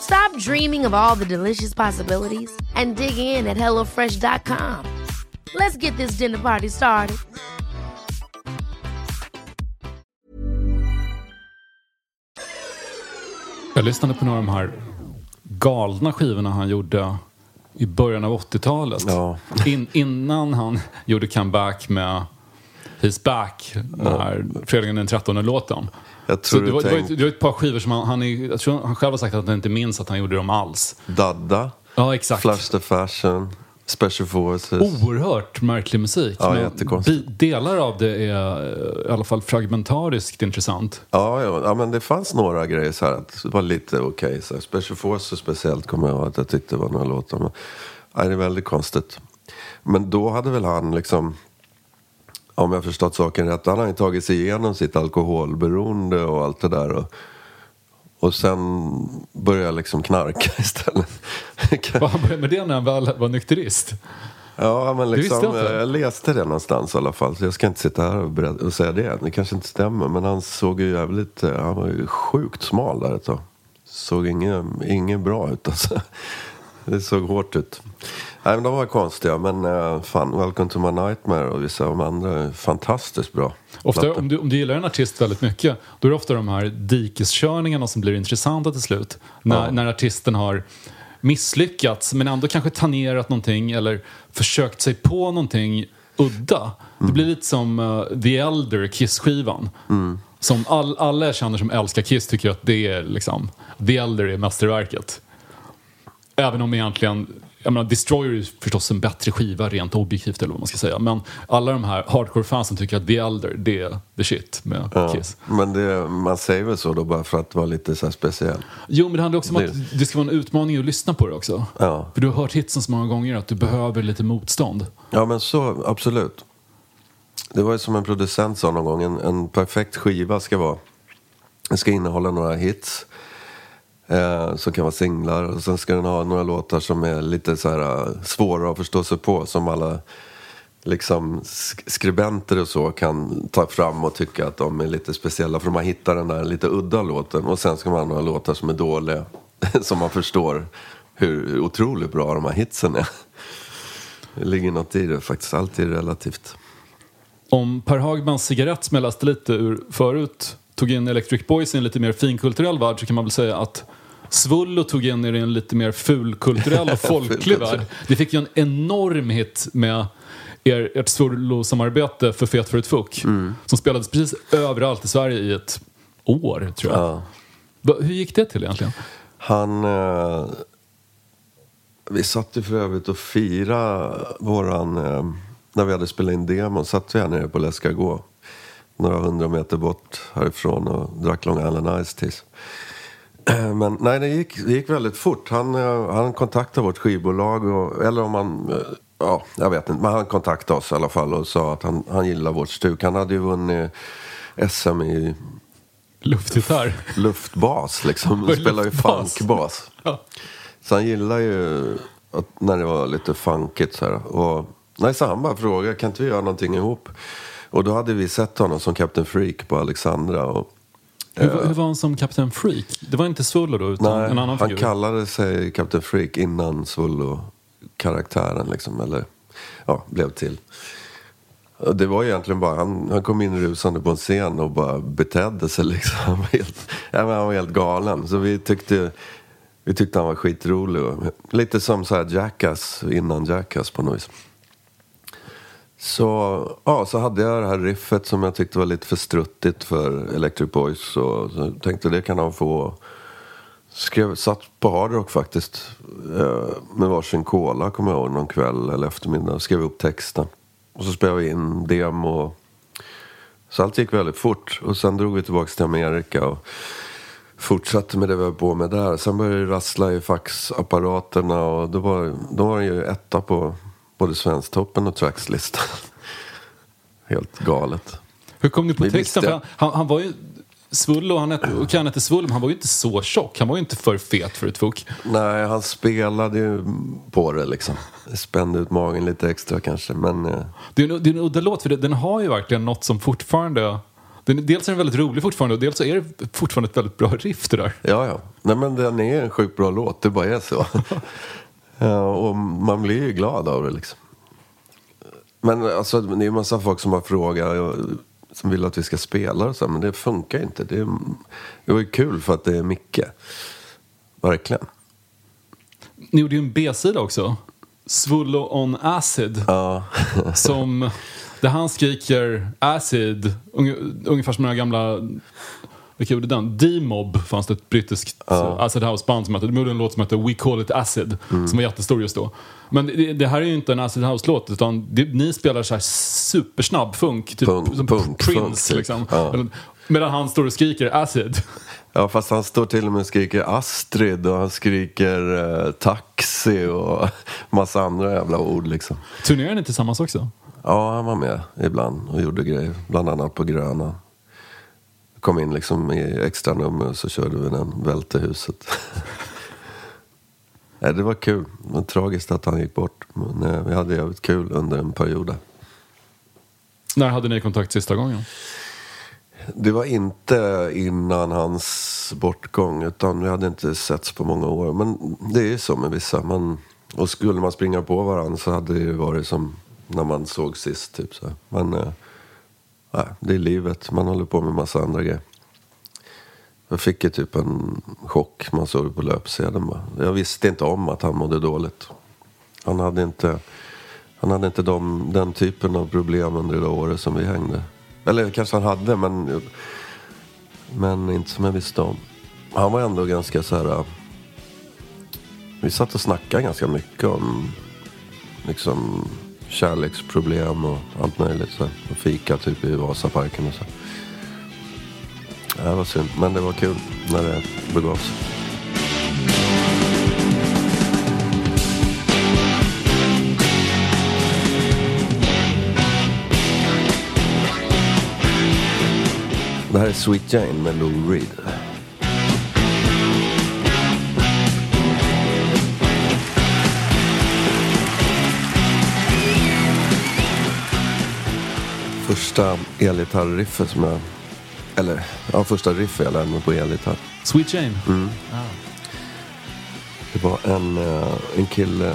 Speaker 7: Stop dreaming of all the delicious possibilities and dig in at HelloFresh.com. Let's get this dinner party started.
Speaker 1: Jag lyssnade på några av de här galna skivorna han gjorde i början av 80-talet.
Speaker 2: Ja.
Speaker 1: In, innan han gjorde comeback med He's Back, den här fredagen den 13 låten.
Speaker 2: Jag
Speaker 1: Så
Speaker 2: tror
Speaker 1: det, var,
Speaker 2: du
Speaker 1: det, var,
Speaker 2: tänk
Speaker 1: ett- det var ett par skivor som han, han, är, jag tror han själv har sagt att han inte minns att han gjorde dem alls.
Speaker 2: Dadda,
Speaker 1: Ja, exakt.
Speaker 2: Flash the Fashion, Special Forces.
Speaker 1: Oerhört märklig musik.
Speaker 2: Ja,
Speaker 1: men delar av det är eh, i alla fall fragmentariskt intressant.
Speaker 2: Ja, ja, ja, men det fanns några grejer så här att det var lite okej. så här. Special Forces speciellt kommer jag ihåg att jag tyckte var några låtar. Men, nej, det är väldigt konstigt. Men då hade väl han liksom, om jag förstått saken rätt, han har ju tagit sig igenom sitt alkoholberoende och allt det där. Och, och sen började jag liksom knarka istället.
Speaker 1: Vad han började med det när han väl var nykterist?
Speaker 2: Ja, men liksom,
Speaker 1: jag inte.
Speaker 2: jag läste det någonstans i alla fall. Så jag ska inte sitta här och, berätta, och säga det. Det kanske inte stämmer. Men han såg ju jävligt, eh, han var ju sjukt smal där ett tag. Såg inget, inget bra ut alltså. Det såg hårt ut. Nej, men de var konstiga. Men uh, fan, Welcome to my nightmare och vissa av de andra är fantastiskt bra.
Speaker 1: Ofta, om, du, om du gillar en artist väldigt mycket, då är det ofta de här dikeskörningarna som blir intressanta till slut. När,
Speaker 2: Ja.
Speaker 1: när artisten har misslyckats, men ändå kanske tangerat någonting eller försökt sig på någonting udda. Det blir lite som eh, The Elder, Kiss-skivan. Som all, alla jag känner som älskar Kiss tycker att det är liksom, The Elder är mästerverket. Även om egentligen, jag menar Destroyer är förstås en bättre skiva rent objektivt eller vad man ska säga. Men alla de här hardcore-fansen tycker att The Elder, det är the shit med
Speaker 2: Ja,
Speaker 1: Kiss.
Speaker 2: men det, man säger väl så då bara för att vara lite så här speciell.
Speaker 1: Jo, men det handlar också om att det ska vara en utmaning att lyssna på det också.
Speaker 2: Ja.
Speaker 1: För du har hört hitsen så många gånger att du behöver lite motstånd.
Speaker 2: Ja, men så absolut. Det var ju som en producent sa någon gång, en, en perfekt skiva ska vara, den ska innehålla några hits eh, som kan vara singlar och sen ska den ha några låtar som är lite så här eh, svåra att förstå sig på som alla liksom skribenter och så kan ta fram och tycka att de är lite speciella för de har hittat den där lite udda låten och sen ska man ha några låtar som är dåliga som man förstår hur otroligt bra de här hitsen är. Det ligger något i det faktiskt, allt är relativt.
Speaker 1: Om Per Hagmans cigarett som jag läste lite ur förut tog in Electric Boys i en lite mer finkulturell värld så kan man väl säga att Svullo tog in er i en lite mer fulkulturell och folklig värld. Det fick ju en enorm hit med er, ert Svullo-samarbete för Fet för ett fuck.
Speaker 2: Mm.
Speaker 1: Som spelades precis överallt i Sverige i ett år, tror jag.
Speaker 2: Ja.
Speaker 1: Va- Hur gick det till egentligen?
Speaker 2: Han... Eh, vi satt ju för övrigt och fira våran... Eh, när vi hade spelat in demon satt vi här nere på Läskagå. Några hundra meter bort härifrån och drack Long Island Ice Teas. Eh, Men nej, det gick, det gick väldigt fort. Han, eh, han kontaktade vårt skivbolag. Och, eller om han... eh, Ja, jag vet inte. Men han kontaktade oss i alla fall och sa att han, han gillar vårt stuk. Han hade ju vunnit SM i
Speaker 1: Luftgitarr.
Speaker 2: luftbas liksom. Han spelar ju funkbas.
Speaker 1: Ja.
Speaker 2: Så han gillar ju att, när det var lite funkigt så här. Och, nej, så han bara frågade, kan inte vi göra någonting ihop? Och då hade vi sett honom som Captain Freak på Alexandra. Och,
Speaker 1: Hur, var- hur var han som Kapten Freak? Det var inte Svullo då, utan
Speaker 2: nej,
Speaker 1: en annan
Speaker 2: han
Speaker 1: figur?
Speaker 2: kallade sig Captain Freak innan Svullo-karaktären liksom. Eller, ja, blev till. Det var egentligen bara, han, han kom in rusande på en scen och bara betedde sig liksom. Han helt, ja, men han var helt galen. Så vi tyckte, vi tyckte han var skitrolig. Lite som så här Jackass innan Jackass på något vis. Så, ja, så hade jag det här riffet som jag tyckte var lite för struttigt för Electric Boys. Och, så tänkte det kan han få. Skrev, satt på hardrock faktiskt. Eh, med varsin cola kommer jag ihåg någon kväll eller eftermiddag. Skrev upp texten. Och så spelade vi in demo. Så allt gick väldigt fort. Och sen drog vi tillbaka till Amerika. Och fortsatte med det vi höll på med där. Sen började det rassla i faxapparaterna och då var, då var det ju etta på både Svensktoppen och Trackslistan. Helt galet.
Speaker 1: Hur kom ni på
Speaker 2: Vi
Speaker 1: texten? För han, han var ju Svullo, han hette, och han hette Svullo, men han var ju inte så tjock. Han var ju inte för fet för ett fok.
Speaker 2: Nej, han spelade ju på det liksom. Spände ut magen lite extra kanske. Men eh,
Speaker 1: Det är, en, det är en udda låt, för det, den har ju verkligen något som fortfarande... Den, dels är den väldigt rolig fortfarande och dels så är det fortfarande ett väldigt bra riff det där.
Speaker 2: ja, ja. Nej, men den är en sjukt bra låt. Det bara är så. ja, och man blir ju glad av det liksom. Men alltså, det är ju massa folk som har frågat och, som vill att vi ska spela och så, men det funkar inte. Det, är, det var ju kul för att det är Micke. Verkligen.
Speaker 1: Ni gjorde ju en B-sida också. Svullo on acid.
Speaker 2: Ja.
Speaker 1: som, där han skriker acid, unge- ungefär som den här gamla vilka gjorde den? D-Mob fanns det ett brittiskt acid house-band som hette, de gjorde en låt som hette We Call It Acid,
Speaker 2: Mm.
Speaker 1: som var jättestor just då. Men det, det här är ju inte en acid house-låt, utan det, ni spelar så här supersnabb funk, typ
Speaker 2: Punk-
Speaker 1: som
Speaker 2: punk-
Speaker 1: Prince
Speaker 2: funk, typ.
Speaker 1: liksom.
Speaker 2: Ja.
Speaker 1: Medan han står och skriker acid.
Speaker 2: Ja, fast han står till och med och skriker Astrid och han skriker eh, taxi och massa andra jävla ord liksom.
Speaker 1: Turnerar ni tillsammans också?
Speaker 2: Ja, han var med ibland och gjorde grejer. Bland annat på Gröna. Kom in liksom i extra nummer och så körde vi den, Välte huset. Nej, det var kul. Det var tragiskt att han gick bort. Men eh, vi hade jävligt kul under en period där.
Speaker 1: När hade ni kontakt sista gången?
Speaker 2: Det var inte innan hans bortgång utan vi hade inte setts på många år. Men det är ju så med vissa. Man, och skulle man springa på varandra så hade det ju varit som när man såg sist. Typ så. Men eh, nej, det är livet. Man håller på med massa andra grejer. Jag fick ju typ en chock. Man såg det på löpsedeln bara. Jag visste inte om att han mådde dåligt. Han hade inte, han hade inte de, den typen av problem under det året som vi hängde. Eller kanske han hade, men, men inte som jag visste om. Han var ändå ganska så här... Äh, vi satt och snackade ganska mycket om liksom, kärleksproblem och allt möjligt. Så här. Och fika typ i Vasaparken och så. Det var synd, men det var kul när det begav sig. Det här är Sweet Jane med Lou Reed. Första elgitarriffet som jag... Eller, ja, första riffet jag lärde mig på elgitarr.
Speaker 1: Sweet Jane?
Speaker 2: Det var en, eh, en kille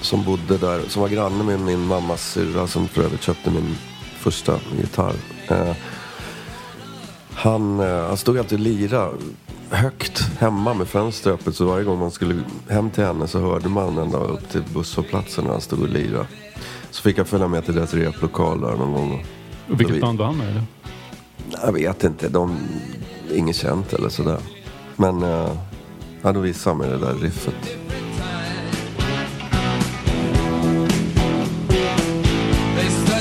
Speaker 2: som bodde där, som var granne med min mammas syrra som för övrigt köpte min första gitarr. Eh, Han, eh, han stod alltid och lira högt hemma med fönstret öppet så varje gång man skulle hem till henne så hörde man ända upp till busshållplatsen när han stod och lira. Så fick jag följa med till deras replokal där någon gång.
Speaker 1: Och vilket
Speaker 2: vi-
Speaker 1: band var han med? Eller?
Speaker 2: Jag vet inte, de, inget känt eller sådär. Men uh, ja, då visade han mig det där riffet.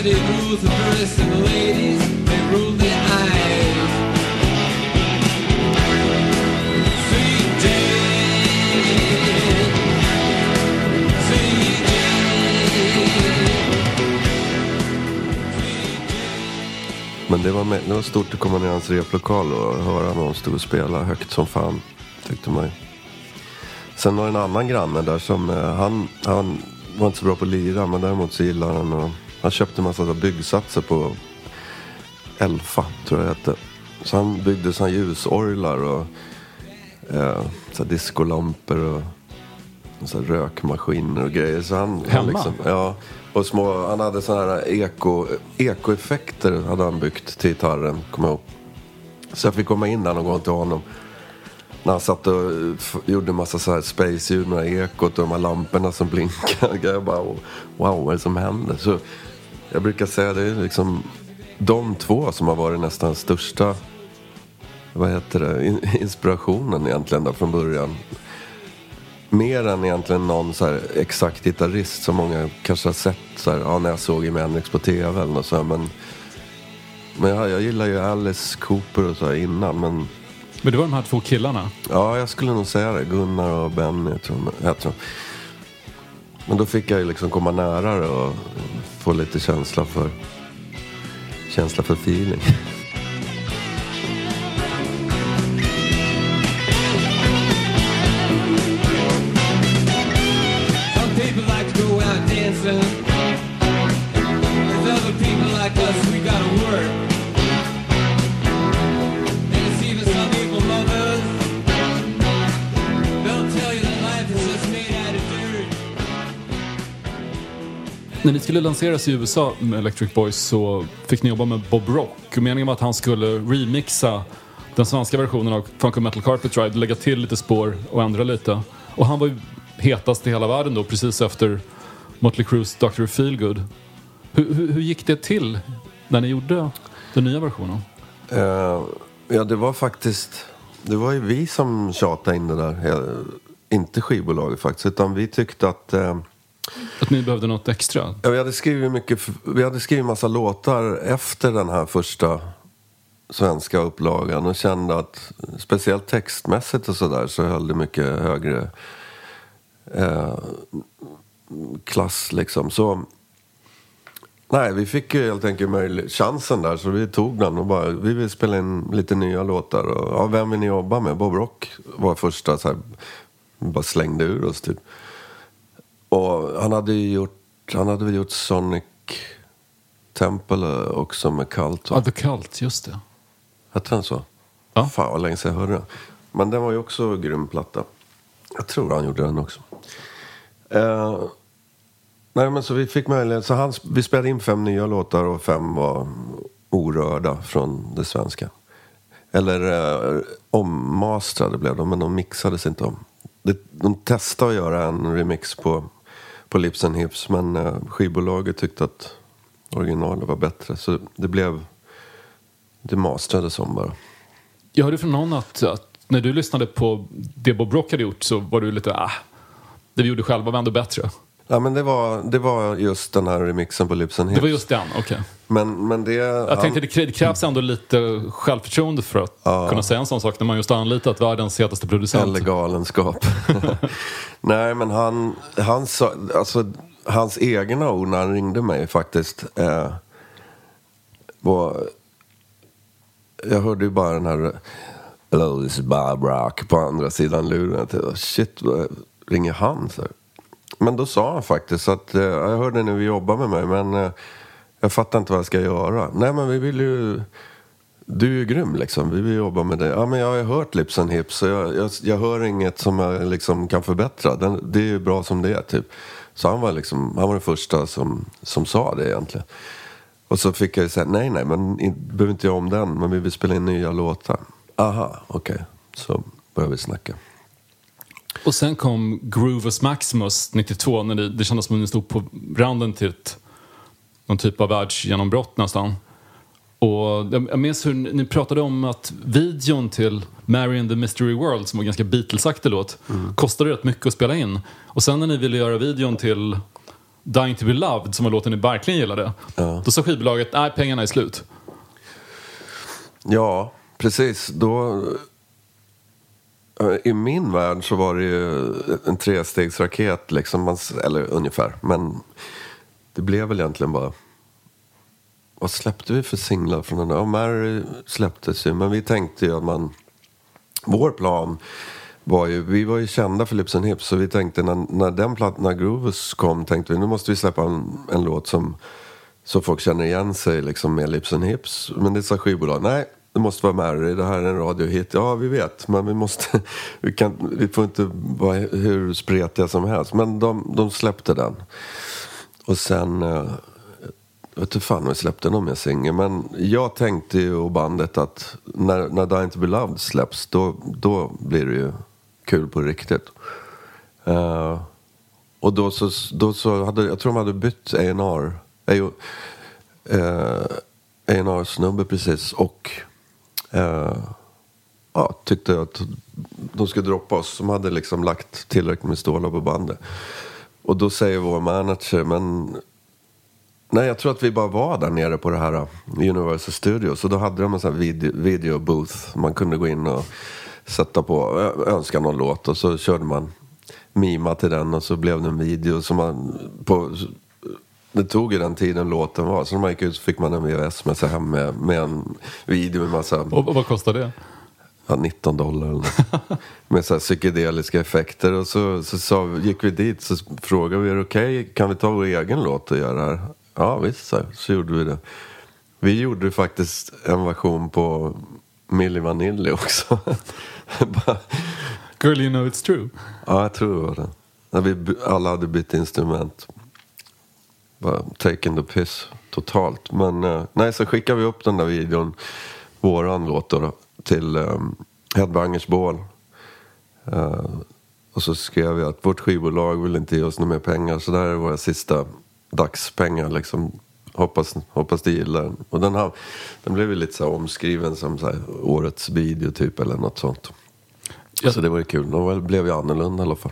Speaker 5: They
Speaker 2: Men det var, med, det var stort att komma ner i hans replokal och höra någon stå och spela högt som fan. Tyckte man ju. Sen var det en annan granne där som, eh, han, han var inte så bra på att lira men däremot så gillade han och Han köpte en massa så här byggsatser på Elfa, tror jag det hette. Så han byggde såna ljusorglar och eh, så här discolampor och, och så här rökmaskiner och grejer. Så han, han
Speaker 1: Hemma?
Speaker 2: liksom, ja, och små, han hade sådana här eko, ekoeffekter hade han byggt till gitarren, kommer jag ihåg. Så jag fick komma in där någon gång till honom. När han satt och gjorde massa så här space-ljud med ekot och de här lamporna som blinkade. Jag bara, wow, vad är det som händer? Så jag brukar säga det är liksom de två som har varit nästan största vad heter det, inspirationen egentligen där från början. Mer än egentligen någon så här exakt gitarrist som många kanske har sett så här, ja, när jag såg Jimi Hendrix på tv eller något så här, men men jag, jag gillar ju Alice Cooper och så här innan men
Speaker 1: Men det var de här två killarna.
Speaker 2: Ja, jag skulle nog säga det. Gunnar och Benny tror jag, heter de. Men då fick jag ju liksom komma nära det och få lite känsla för, känsla för feeling.
Speaker 1: När ni skulle lanseras i USA med Electric Boys så fick ni jobba med Bob Rock. Och meningen var att han skulle remixa den svenska versionen av Funk Metal Carpet Ride, lägga till lite spår och ändra lite. Och han var ju hetast i hela världen då, precis efter Motley Crues Dr. Feelgood. Hur, hur, hur gick det till när ni gjorde den nya versionen?
Speaker 2: Uh, ja, det var faktiskt... Det var ju vi som tjatade in det där. Eh, inte skivbolaget faktiskt, utan vi tyckte att... Uh
Speaker 1: att ni behövde något extra?
Speaker 2: Ja, vi hade skrivit mycket, vi hade skrivit massa låtar efter den här första svenska upplagan och kände att speciellt textmässigt och sådär så höll det mycket högre eh, klass liksom. Så nej, vi fick ju helt enkelt möjlig, chansen där så vi tog den och bara, vi vill spela in lite nya låtar och ja, vem vill ni jobba med? Bob Rock var första så här, bara slängde ur oss typ. Och han hade ju gjort, han hade väl gjort Sonic Temple också med Cult.
Speaker 1: Ja, The Cult, just det.
Speaker 2: Hette den så?
Speaker 1: Ja.
Speaker 2: Fan vad länge sedan jag hörde den. Men den var ju också grym platta. Jag tror han gjorde den också. Eh, nej men så vi fick möjlighet. Så han, vi spelade in fem nya låtar och fem var orörda från det svenska. Eller eh, ommastrade blev de, men de mixades inte om. De testade att göra en remix på, på Lips and Hips, men eh, skivbolaget tyckte att originalet var bättre. Så det blev... Det mastrades om bara.
Speaker 1: Jag hörde från någon att, att när du lyssnade på det Bob Rock hade gjort så var du lite, ah, det vi gjorde själva var ändå bättre.
Speaker 2: Ja, men det var, det var just den här remixen på Lips and Hips.
Speaker 1: Det var just den, okej.
Speaker 2: Men, men det...
Speaker 1: Jag tänkte det krä- det krävs ändå lite självförtroende för att kunna säga en sån sak när man just anlitat världens hetaste producent.
Speaker 2: Eller galenskap. Nej, men han, han sa, alltså, hans egna ord när han ringde mig faktiskt eh, var... Jag hörde ju bara den här Hello, this is Bob Rock på andra sidan luren. Jag tänkte, shit, ringer han? Så. Men då sa han faktiskt att eh, jag hörde ni vill jobba med mig men eh, jag fattar inte vad jag ska göra. Nej, men vi vill ju... Du är ju grym liksom. Vi vill jobba med dig. Ja, men jag har ju hört Lips and Hips. Så jag, jag, jag hör inget som jag liksom kan förbättra. Den, det är ju bra som det är typ. Så han var liksom, han var den första som, som sa det egentligen. Och så fick jag ju säga, nej nej, men in, behöver inte göra om den. Men vi vill spela in nya låtar. Aha, okej. Så började vi snacka.
Speaker 1: Och sen kom Groovus Maximus 92 när det, det kändes som att ni stod på randen till ett, någon typ av världsgenombrott nästan. Och jag, minns hur ni, pratade om att videon till Mary and the Mystery World, som var en ganska Beatlesaktig låt, kostade rätt mycket att spela in. Och sen när ni ville göra videon till Dying to be loved, som var låten ni verkligen gillade, då sa skivbolaget nej, pengarna är slut.
Speaker 2: Ja, precis. Då... Eh, I min värld så var det ju en trestegsraket, liksom. Eller ungefär. Men det blev väl egentligen bara... Vad släppte vi för singlar från den där? Ja, Mary släpptes ju, men vi tänkte ju att man... Vår plan var ju... Vi var ju kända för Lips and Hips, så vi tänkte när, när den plattan, när Groovus kom, tänkte vi nu måste vi släppa en, en låt som så folk känner igen sig liksom med Lips and Hips. Men det sa skivbolaget, nej, det måste vara Mary, det här är en radiohit. Ja, vi vet, men vi måste, vi, kan, vi får inte vara hur spretiga som helst. Men de, de släppte den. Och sen, eh, jag vet inte fan om vi släppte någon mer singel. Men jag tänkte ju och bandet att när, när Die to be loved släpps, då, då blir det ju kul på riktigt. Uh, och då så, då så hade, jag tror de hade bytt A&R A&R-snubbe eh, precis och eh, ja, tyckte att de skulle droppa oss som hade liksom lagt tillräckligt med stålar på bandet. Och då säger vår manager, men Nej, jag tror att vi bara var där nere på det här eh, Universal Studios. Och då hade de en sån här video, video booth. Man kunde gå in och sätta på, eh, önska någon låt. Och så körde man mima till den och så blev det en video som man på... Det tog ju den tiden låten var. Så när man gick ut så fick man en VHS med sig hem med, med en video med massa...
Speaker 1: Och, och vad kostar det?
Speaker 2: Ja, 19 dollar eller något. Med så här psykedeliska effekter. Och så, så sa, gick vi dit så frågade vi, är det okej, kan vi ta vår egen låt och göra det här? Ja visst, så, så gjorde vi det. Vi gjorde faktiskt en version på Milli Vanilli också. Bara-
Speaker 1: Girl you know it's true.
Speaker 2: ja, jag tror det var det. När vi alla hade bytt instrument. Bara taken the piss totalt. Men eh, nej, så skickade vi upp den där videon, våran låt då, till um, Headbangers Ball. Eh, och så skrev jag att vårt skivbolag vill inte ge oss några mer pengar. Så där är våra sista dagspengar liksom. Hoppas, hoppas de gillar den. Och den, har, den blev ju lite så här omskriven som så här, årets video typ eller något sånt.
Speaker 1: Jag-
Speaker 2: Så det var ju kul. De var- blev ju annorlunda i alla fall.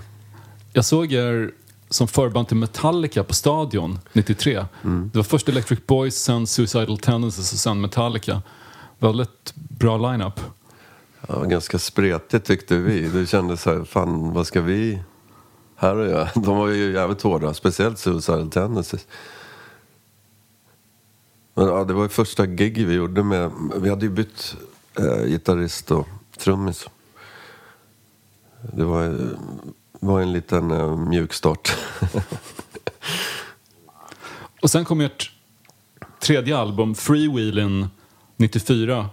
Speaker 1: Jag såg er som förband till Metallica på Stadion 93. Det var först Electric Boys, sen Suicidal Tendencies och sen Metallica. Väldigt bra lineup.
Speaker 2: Ja, ganska spretigt tyckte vi. Det kändes så här, fan vad ska vi här och göra? De var ju jävligt hårda, speciellt Suicidal Tendencies. Men ja, det var ju första gig vi gjorde med, vi hade ju bytt eh, gitarrist och trummis. Det var, eh, var en liten eh, mjukstart.
Speaker 1: Och sen kom ert tredje album, Freewheelin 94.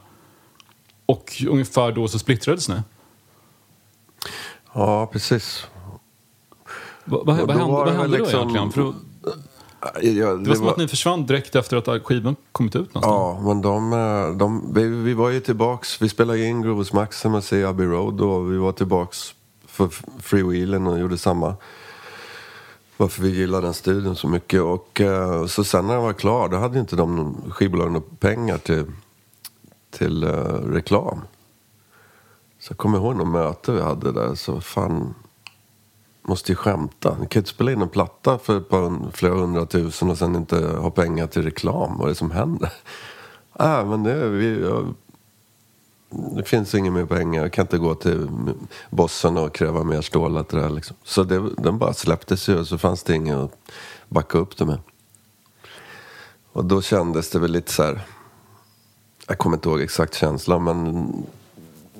Speaker 1: Och ungefär då så splittrades ni.
Speaker 2: ja, precis.
Speaker 1: Va, vad
Speaker 2: Och
Speaker 1: vad
Speaker 2: då
Speaker 1: hände,
Speaker 2: var
Speaker 1: vad
Speaker 2: det
Speaker 1: hände då
Speaker 2: liksom-
Speaker 1: egentligen? För då,
Speaker 2: Ja,
Speaker 1: det var som att ni försvann direkt efter att skivan kommit ut någonstans.
Speaker 2: Ja, men de, eh, de, vi, vi var ju tillbaks. Vi spelade in Grooves Maximus i Abbey Road och vi var tillbaks för Freewheelen och gjorde samma. Varför vi gillade den studion så mycket. Och eh, så sen när den var klar, då hade inte de skivbolagen några pengar till, till eh, reklam. Så jag kommer ihåg något möte vi hade där, så fan, måste ju skämta. Ni kan ju inte spela in en platta för ett par, flera hundratusen och sen inte ha pengar till reklam. Vad är det som händer? Äh, men det, vi, det finns inga mer pengar. Jag kan inte gå till bossen och kräva mer stålar till det här. Liksom. Så det, den bara släpptes ju och så fanns det inget att backa upp det med. Och då kändes det väl lite så här. Jag kommer inte ihåg exakt känslan men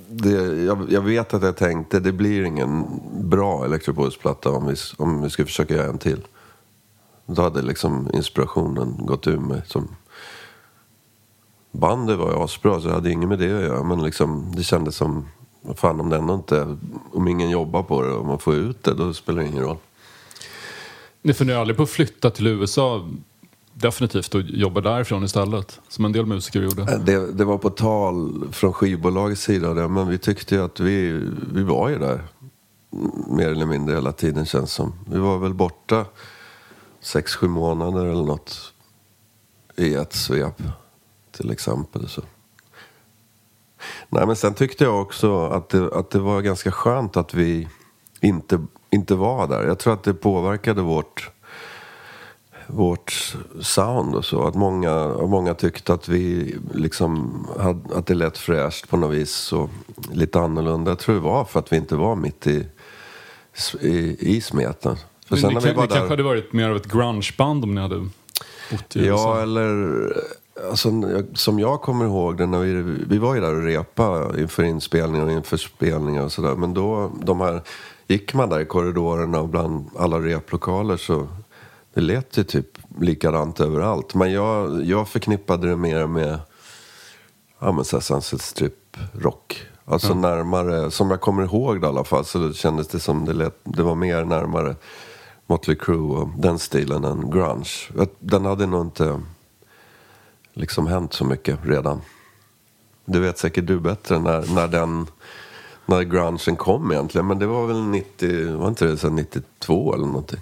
Speaker 2: det, jag, jag vet att jag tänkte det blir ingen bra Electroboys-platta om vi, om vi ska försöka göra en till. Då hade liksom inspirationen gått ur mig. Som bandet var ju asbra så jag hade inget med det att göra. Men liksom, det kändes som, vad fan om det ändå inte, om ingen jobbar på det och man får ut det, då spelar det ingen roll.
Speaker 1: Ni funderar aldrig på att flytta till USA definitivt och jobba därifrån istället? Som en del musiker gjorde.
Speaker 2: Det, det var på tal från skivbolagets sida där, men vi tyckte ju att vi, vi var ju där mer eller mindre hela tiden känns som. Vi var väl borta sex, sju månader eller något i ett svep till exempel. Så. Nej, men sen tyckte jag också att det, att det var ganska skönt att vi inte, inte var där. Jag tror att det påverkade vårt vårt sound och så. Att många, många tyckte att vi liksom hade, att det lät fräscht på något vis och lite annorlunda. Jag tror det var för att vi inte var mitt i, i, i smeten. För sen
Speaker 1: ni,
Speaker 2: när vi var
Speaker 1: kanske
Speaker 2: där...
Speaker 1: hade varit mer av ett grungeband om ni hade bott i
Speaker 2: Ja,
Speaker 1: USA.
Speaker 2: eller alltså, som jag kommer ihåg det när vi, vi var ju där och repa inför inspelningar och inför spelningar och sådär. Men då, de här, gick man där i korridorerna och bland alla replokaler så det lät ju typ likadant överallt. Men jag, jag förknippade det mer med ja, men så här Sunset Strip rock. Alltså närmare, som jag kommer ihåg det i alla fall så kändes det som det, lät, det var mer närmare Motley Crue och den stilen än grunge. Den hade nog inte liksom hänt så mycket redan. Det vet säkert du bättre när, när den när grungen kom egentligen. Men det var väl 90, var inte det så här 92 eller någonting?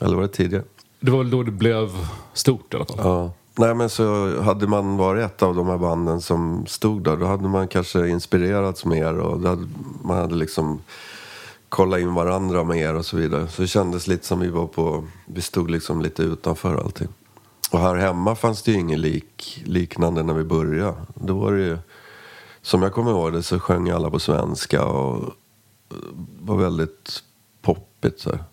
Speaker 2: Eller var det tidigare?
Speaker 1: Det var väl då det blev stort i alla fall.
Speaker 2: Ja. Nej men så hade man varit ett av de här banden som stod där då hade man kanske inspirerats mer och hade, man hade liksom kollat in varandra mer och så vidare. Så det kändes lite som vi var på, vi stod liksom lite utanför allting. Och här hemma fanns det ju inget lik, liknande när vi började. Då var det ju, som jag kommer ihåg det så sjöng alla på svenska och var väldigt poppigt så här.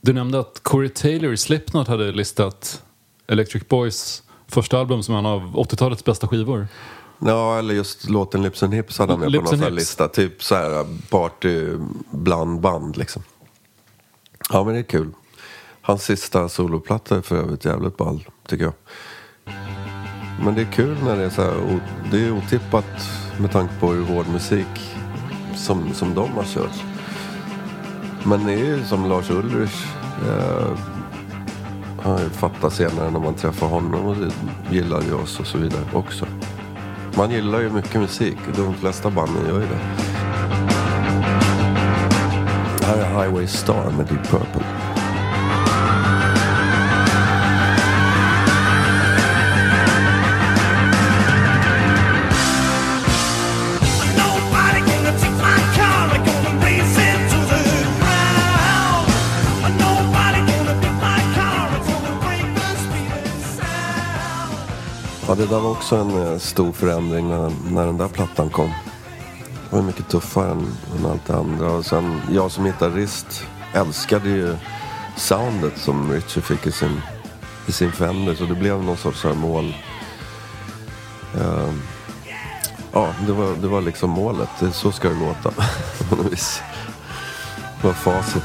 Speaker 1: Du nämnde att Corey Taylor i Slipknot hade listat Electric Boys första album som en av 80-talets bästa skivor.
Speaker 2: Ja, eller just låten Lips and Hips hade han med på
Speaker 1: Lips
Speaker 2: någon
Speaker 1: and
Speaker 2: sån lista. Typ så här party bland band liksom. Ja, men det är kul. Hans sista soloplatta är för övrigt jävligt ball, tycker jag. Men det är kul när det är så här, det är otippat med tanke på hur hård musik som, som de har kört. Men det är ju som Lars Ulrich. Eh, har ju fattat senare när man träffar honom och det gillar ju oss och så vidare också. Man gillar ju mycket musik. De flesta banden gör ju det. Här är Highway Star med Deep Purple. Det där var också en eh, stor förändring när, när den där plattan kom. Det var mycket tuffare än, än allt det andra. Och sen, jag som gitarrist älskade ju soundet som Richie fick i sin, i sin Fender. Så det blev någon sorts här mål. Uh, ja, det var, det var liksom målet. Det, så ska det låta. På något vis. Det var facit.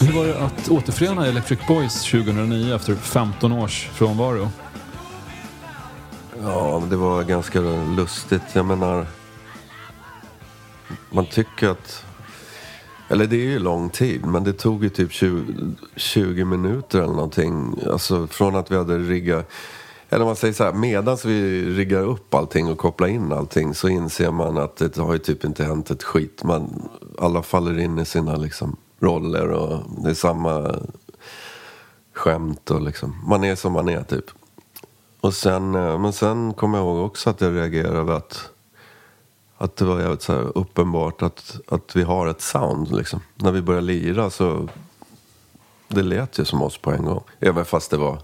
Speaker 1: Hur var det att återförena Electric Boys 2009 efter 15 års frånvaro?
Speaker 2: Ja, men det var ganska lustigt. Jag menar, man tycker att... Eller det är ju lång tid, men det tog ju typ 20, 20 minuter eller någonting. Alltså från att vi hade riggat... Eller man säger så här, medan vi riggar upp allting och kopplar in allting så inser man att det har ju typ inte hänt ett skit. Man, alla faller in i sina liksom, roller och det är samma skämt och liksom. Man är som man är typ. Och sen, eh, men sen kommer jag ihåg också att jag reagerade över att, att det var jävligt så här uppenbart att, att vi har ett sound. Liksom. När vi började lira så det lät ju som oss på en gång. Även fast det var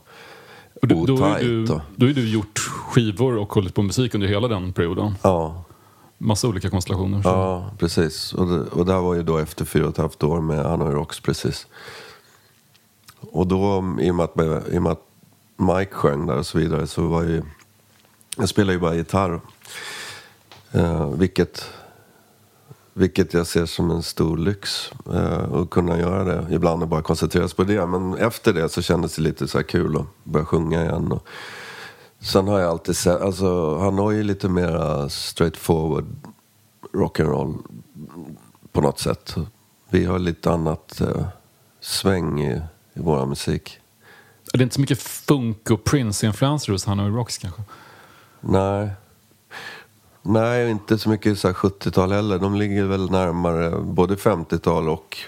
Speaker 1: och du, då,
Speaker 2: otajt.
Speaker 1: ju du, då har ju du gjort skivor och hållit på musik under hela den perioden.
Speaker 2: Ja,
Speaker 1: Massa olika konstellationer. Så.
Speaker 2: ja, precis. Och det, och det här var ju då efter fyra och ett halvt år med Hanoi Rocks precis. Och då, i och med att, i och med att Mike sjöng där och så vidare så var ju... Jag spelade ju bara gitarr. Eh, vilket, vilket jag ser som en stor lyx. Eh, att kunna göra det ibland och bara koncentrera sig på det. Men efter det så kändes det lite så kul att börja sjunga igen. Och, Sen har jag alltid sett, alltså han har ju lite mer straightforward rock'n'roll på något sätt. Vi har lite annat eh, sväng i, i vår musik.
Speaker 1: Är det inte så mycket funk och Prince-influenser hos Hanoi Rocks kanske?
Speaker 2: Nej. Nej, inte så mycket så 70-tal heller. De ligger väl närmare både 50-tal och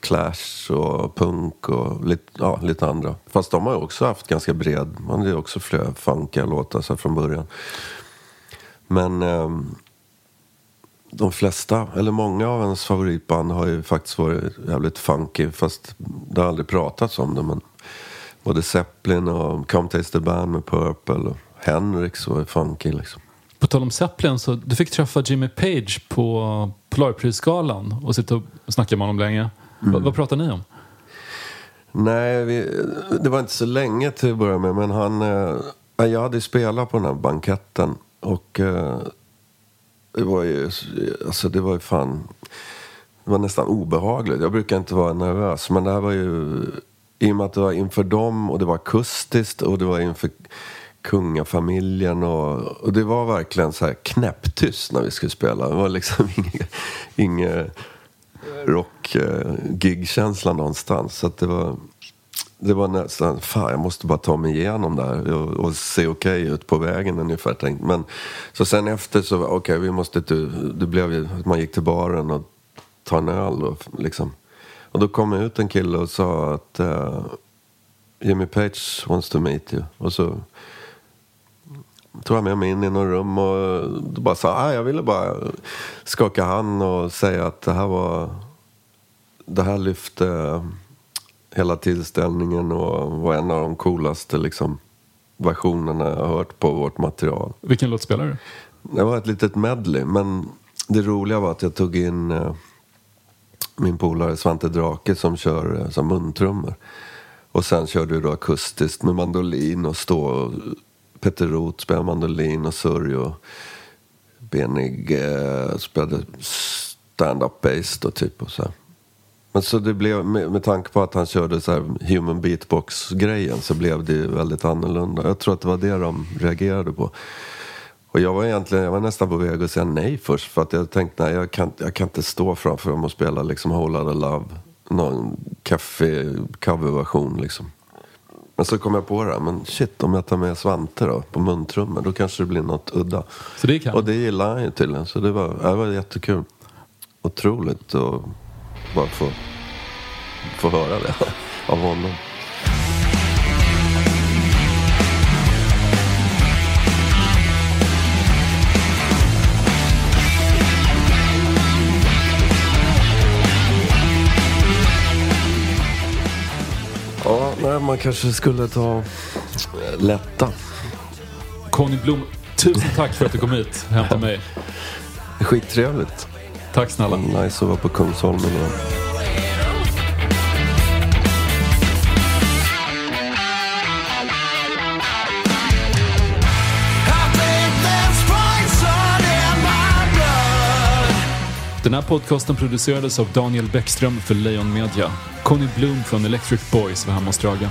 Speaker 2: Clash och punk och lite, ja, lite andra. Fast de har ju också haft ganska bred, man hade ju också flera funkiga låtar så här från början. Men eh, de flesta, eller många av ens favoritband har ju faktiskt varit jävligt funky. Fast det har aldrig pratats om det. Men både Zeppelin och Come Taste the Band med Purple och Hendrix var ju funky liksom.
Speaker 1: På tal om Zeppelin, så du fick träffa Jimmy Page på Polarprisgalan och sitta och snacka med honom länge. Va, vad pratade ni om?
Speaker 2: Nej, vi, det var inte så länge till att börja med. Men han, eh, jag hade spelat på den här banketten. Och eh, det var ju, alltså det var ju fan, det var nästan obehagligt. Jag brukar inte vara nervös. Men det här var ju, i och med att det var inför dem och det var akustiskt och det var inför kungafamiljen och, och det var verkligen så här knäpptyst när vi skulle spela. Det var liksom ingen rock-gig-känsla någonstans. Så att det var, det var nästan, fan jag måste bara ta mig igenom det här och, och se okej ut på vägen ungefär tänkt. Men så sen efter så, okej okej vi måste, inte- det blev ju att man gick till baren och ta en öl och liksom. Och då kom ut en kille och sa att uh, Jimmy Page wants to meet you. Och så tog han med mig in i något rum och då bara sa ah, jag ville bara skaka hand och säga att det här var det här lyfte hela tillställningen och var en av de coolaste liksom, versionerna jag har hört på vårt material.
Speaker 1: Vilken låt spelar du?
Speaker 2: Det var ett litet medley, men det roliga var att jag tog in eh, min polare Svante Drake som kör eh, som muntrummor. Och sen körde vi då akustiskt med mandolin och stå. Och Peter Roth spelade mandolin och surr och Benig eh, spelade stand-up bass då typ och så här. Men så det blev, med, med tanke på att han körde så här human beatbox-grejen så blev det ju väldigt annorlunda. Jag tror att det var det de reagerade på. Och jag var egentligen, jag var nästan på väg att säga nej först för att jag tänkte nej jag kan, jag kan inte stå framför dem och spela liksom Whole Lotta Love. Någon kaffe, coverversion liksom. Men så kom jag på det här, men shit om jag tar med Svante då på muntrummor då kanske det blir något udda.
Speaker 1: Så det kan
Speaker 2: Och det gillar han ju tydligen så det var, det var jättekul. Otroligt att bara få, få höra det av honom. Man kanske skulle ta lätta.
Speaker 1: Conny Blom, tusen tack för att du kom hit hem till mig.
Speaker 2: Skittrevligt.
Speaker 1: Tack snälla.
Speaker 2: Nice att vara på Kungsholmen igen.
Speaker 1: Den här podcasten producerades av Daniel Bäckström för Lejon Media. Conny Bloom från Electric Boys var hemma hos
Speaker 7: Dragan.